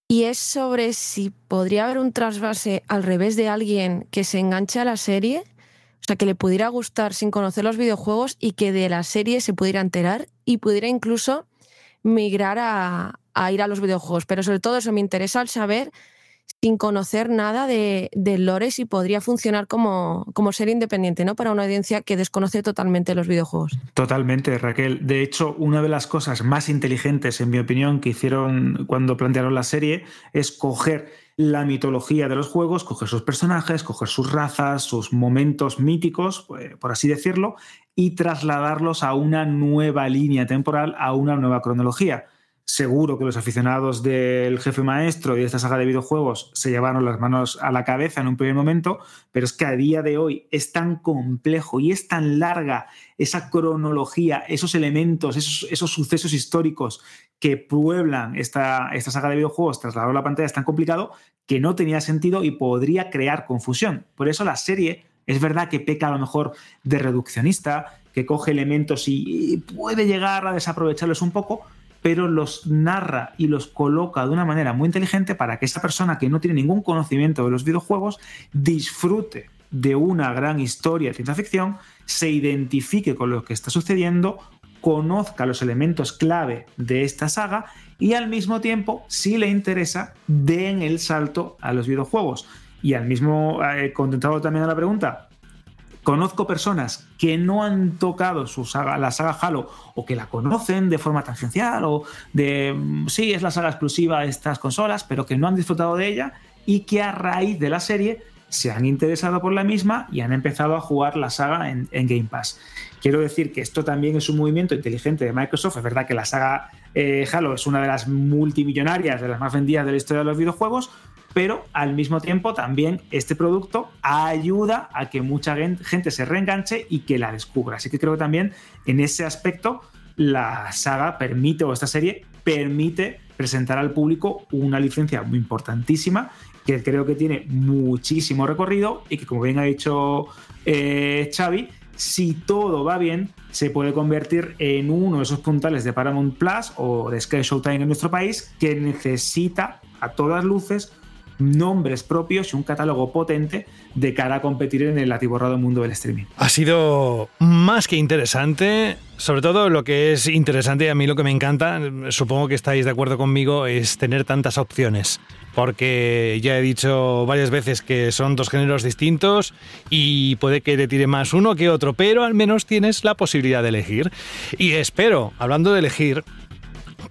Y es sobre si podría haber un trasvase al revés de alguien que se enganche a la serie, o sea, que le pudiera gustar sin conocer los videojuegos y que de la serie se pudiera enterar y pudiera incluso migrar a, a ir a los videojuegos. Pero sobre todo eso me interesa al saber sin conocer nada de, de lore si podría funcionar como, como ser independiente, ¿no? Para una audiencia que desconoce totalmente los videojuegos. Totalmente, Raquel. De hecho, una de las cosas más inteligentes, en mi opinión, que hicieron cuando plantearon la serie es coger la mitología de los juegos, coger sus personajes, coger sus razas, sus momentos míticos, pues, por así decirlo, y trasladarlos a una nueva línea temporal, a una nueva cronología. Seguro que los aficionados del jefe maestro y de esta saga de videojuegos se llevaron las manos a la cabeza en un primer momento, pero es que a día de hoy es tan complejo y es tan larga esa cronología, esos elementos, esos, sucesos históricos que pueblan esta, esta saga de videojuegos trasladado a la pantalla es tan complicado que no tenía sentido y podría crear confusión. Por eso la serie es verdad que peca a lo mejor de reduccionista, que coge elementos y puede llegar a desaprovecharlos un poco, pero los narra y los coloca de una manera muy inteligente para que esa persona que no tiene ningún conocimiento de los videojuegos disfrute de una gran historia de ciencia ficción, se identifique con lo que está sucediendo, conozca los elementos clave de esta saga y al mismo tiempo, si le interesa, den el salto a los videojuegos. Y al mismo, eh, contentado también a la pregunta, Conozco personas que no han tocado su saga, la saga Halo o que la conocen de forma tangencial o de, mm, sí, es la saga exclusiva de estas consolas, pero que no han disfrutado de ella y que a raíz de la serie se han interesado por la misma y han empezado a jugar la saga en, Game Pass. Quiero decir que esto también es un movimiento inteligente de Microsoft. Es verdad que la saga eh, Halo es una de las multimillonarias, de las más vendidas de la historia de los videojuegos, pero al mismo tiempo también este producto ayuda a que mucha gente se reenganche y que la descubra. Así que creo que también en ese aspecto la saga permite, o esta serie permite presentar al público una licencia muy importantísima que creo que tiene muchísimo recorrido y que como bien ha dicho eh, Xavi, si todo va bien, se puede convertir en uno de esos puntales de Paramount Plus o de Sky Showtime en nuestro país que necesita a todas luces nombres propios y un catálogo potente de cara a competir en el atiborrado mundo del streaming. Ha sido más que interesante, sobre todo lo que es interesante y a mí lo que me encanta, supongo que estáis de acuerdo conmigo, es tener tantas opciones. Porque ya he dicho varias veces que son dos géneros distintos y puede que te tire más uno que otro, pero al menos tienes la posibilidad de elegir. Y espero, hablando de elegir,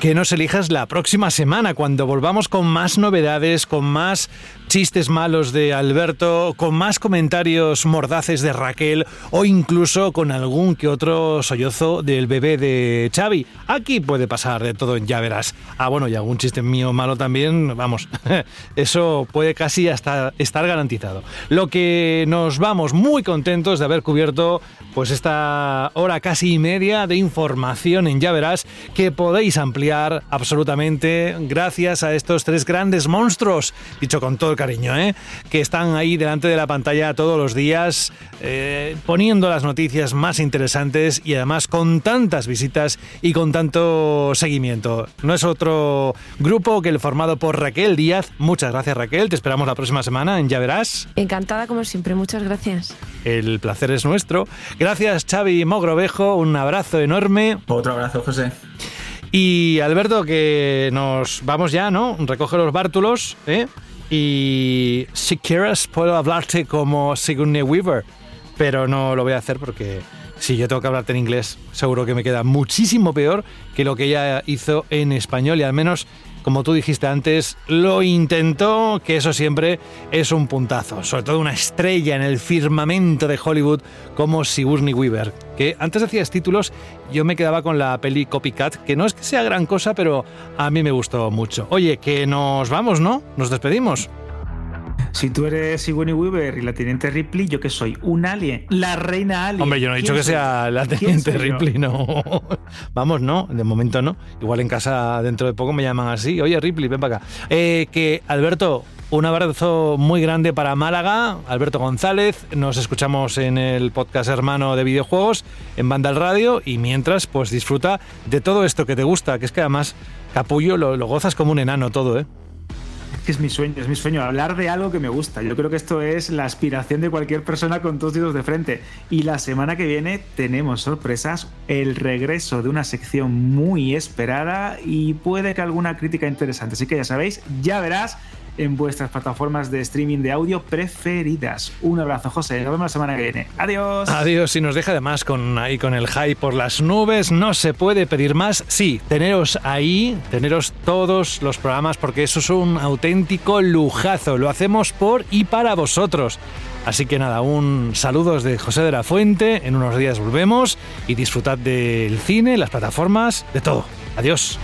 que nos elijas la próxima semana cuando volvamos con más novedades, con más chistes malos de Alberto, con más comentarios mordaces de Raquel o incluso con algún que otro sollozo del bebé de Xavi. Aquí puede pasar de todo, ya verás. Ah, bueno, y algún chiste mío malo también, vamos, eso puede casi hasta estar garantizado. Lo que nos vamos muy contentos de haber cubierto pues esta hora casi y media de información en Ya verás que podéis ampliar absolutamente gracias a estos tres grandes monstruos, dicho con todo el cariño, ¿eh? que están ahí delante de la pantalla todos los días, eh, poniendo las noticias más interesantes y además con tantas visitas y con tanto seguimiento. No es otro grupo que el formado por Raquel Díaz. Muchas gracias Raquel, te esperamos la próxima semana en Ya Verás. Encantada como siempre, muchas gracias. El placer es nuestro. Gracias Xavi Mogrovejo, un abrazo enorme. Otro abrazo José. Y Alberto, que nos vamos ya, ¿no? Recoge los bártulos, ¿eh? Y si quieres puedo hablarte como Sigourney Weaver, pero no lo voy a hacer porque si yo tengo que hablarte en inglés, seguro que me queda muchísimo peor que lo que ella hizo en español y al menos como tú dijiste antes, lo intentó, que eso siempre es un puntazo. Sobre todo una estrella en el firmamento de Hollywood como Sigourney Weaver. Que antes hacías títulos, yo me quedaba con la peli Copycat, que no es que sea gran cosa, pero a mí me gustó mucho. Oye, que nos vamos, ¿no? Nos despedimos. Si tú eres Sigourney Weaver y la teniente Ripley, yo que soy un alien, la reina alien. Hombre, yo no he dicho que sea la teniente Ripley, no. Vamos, no, de momento no. Igual en casa dentro de poco me llaman así. Oye, Ripley, ven para acá. Eh, que Alberto, un abrazo muy grande para Málaga, Alberto González. Nos escuchamos en el podcast hermano de videojuegos, en Banda al Radio. Y mientras, pues disfruta de todo esto que te gusta, que es que además, capullo, lo, lo gozas como un enano todo, ¿eh? Que es mi sueño, es mi sueño, hablar de algo que me gusta. Yo creo que esto es la aspiración de cualquier persona con dos dedos de frente. Y la semana que viene tenemos sorpresas, el regreso de una sección muy esperada y puede que alguna crítica interesante. Así que ya sabéis, ya verás en vuestras plataformas de streaming de audio preferidas. Un abrazo, José. Nos vemos la semana que viene. Adiós. Adiós. Y nos deja además con ahí con el hype por las nubes. No se puede pedir más. Sí, teneros ahí, teneros todos los programas, porque eso es un auténtico lujazo. Lo hacemos por y para vosotros. Así que nada, un saludo de José de la Fuente. En unos días volvemos y disfrutad del cine, las plataformas, de todo. Adiós.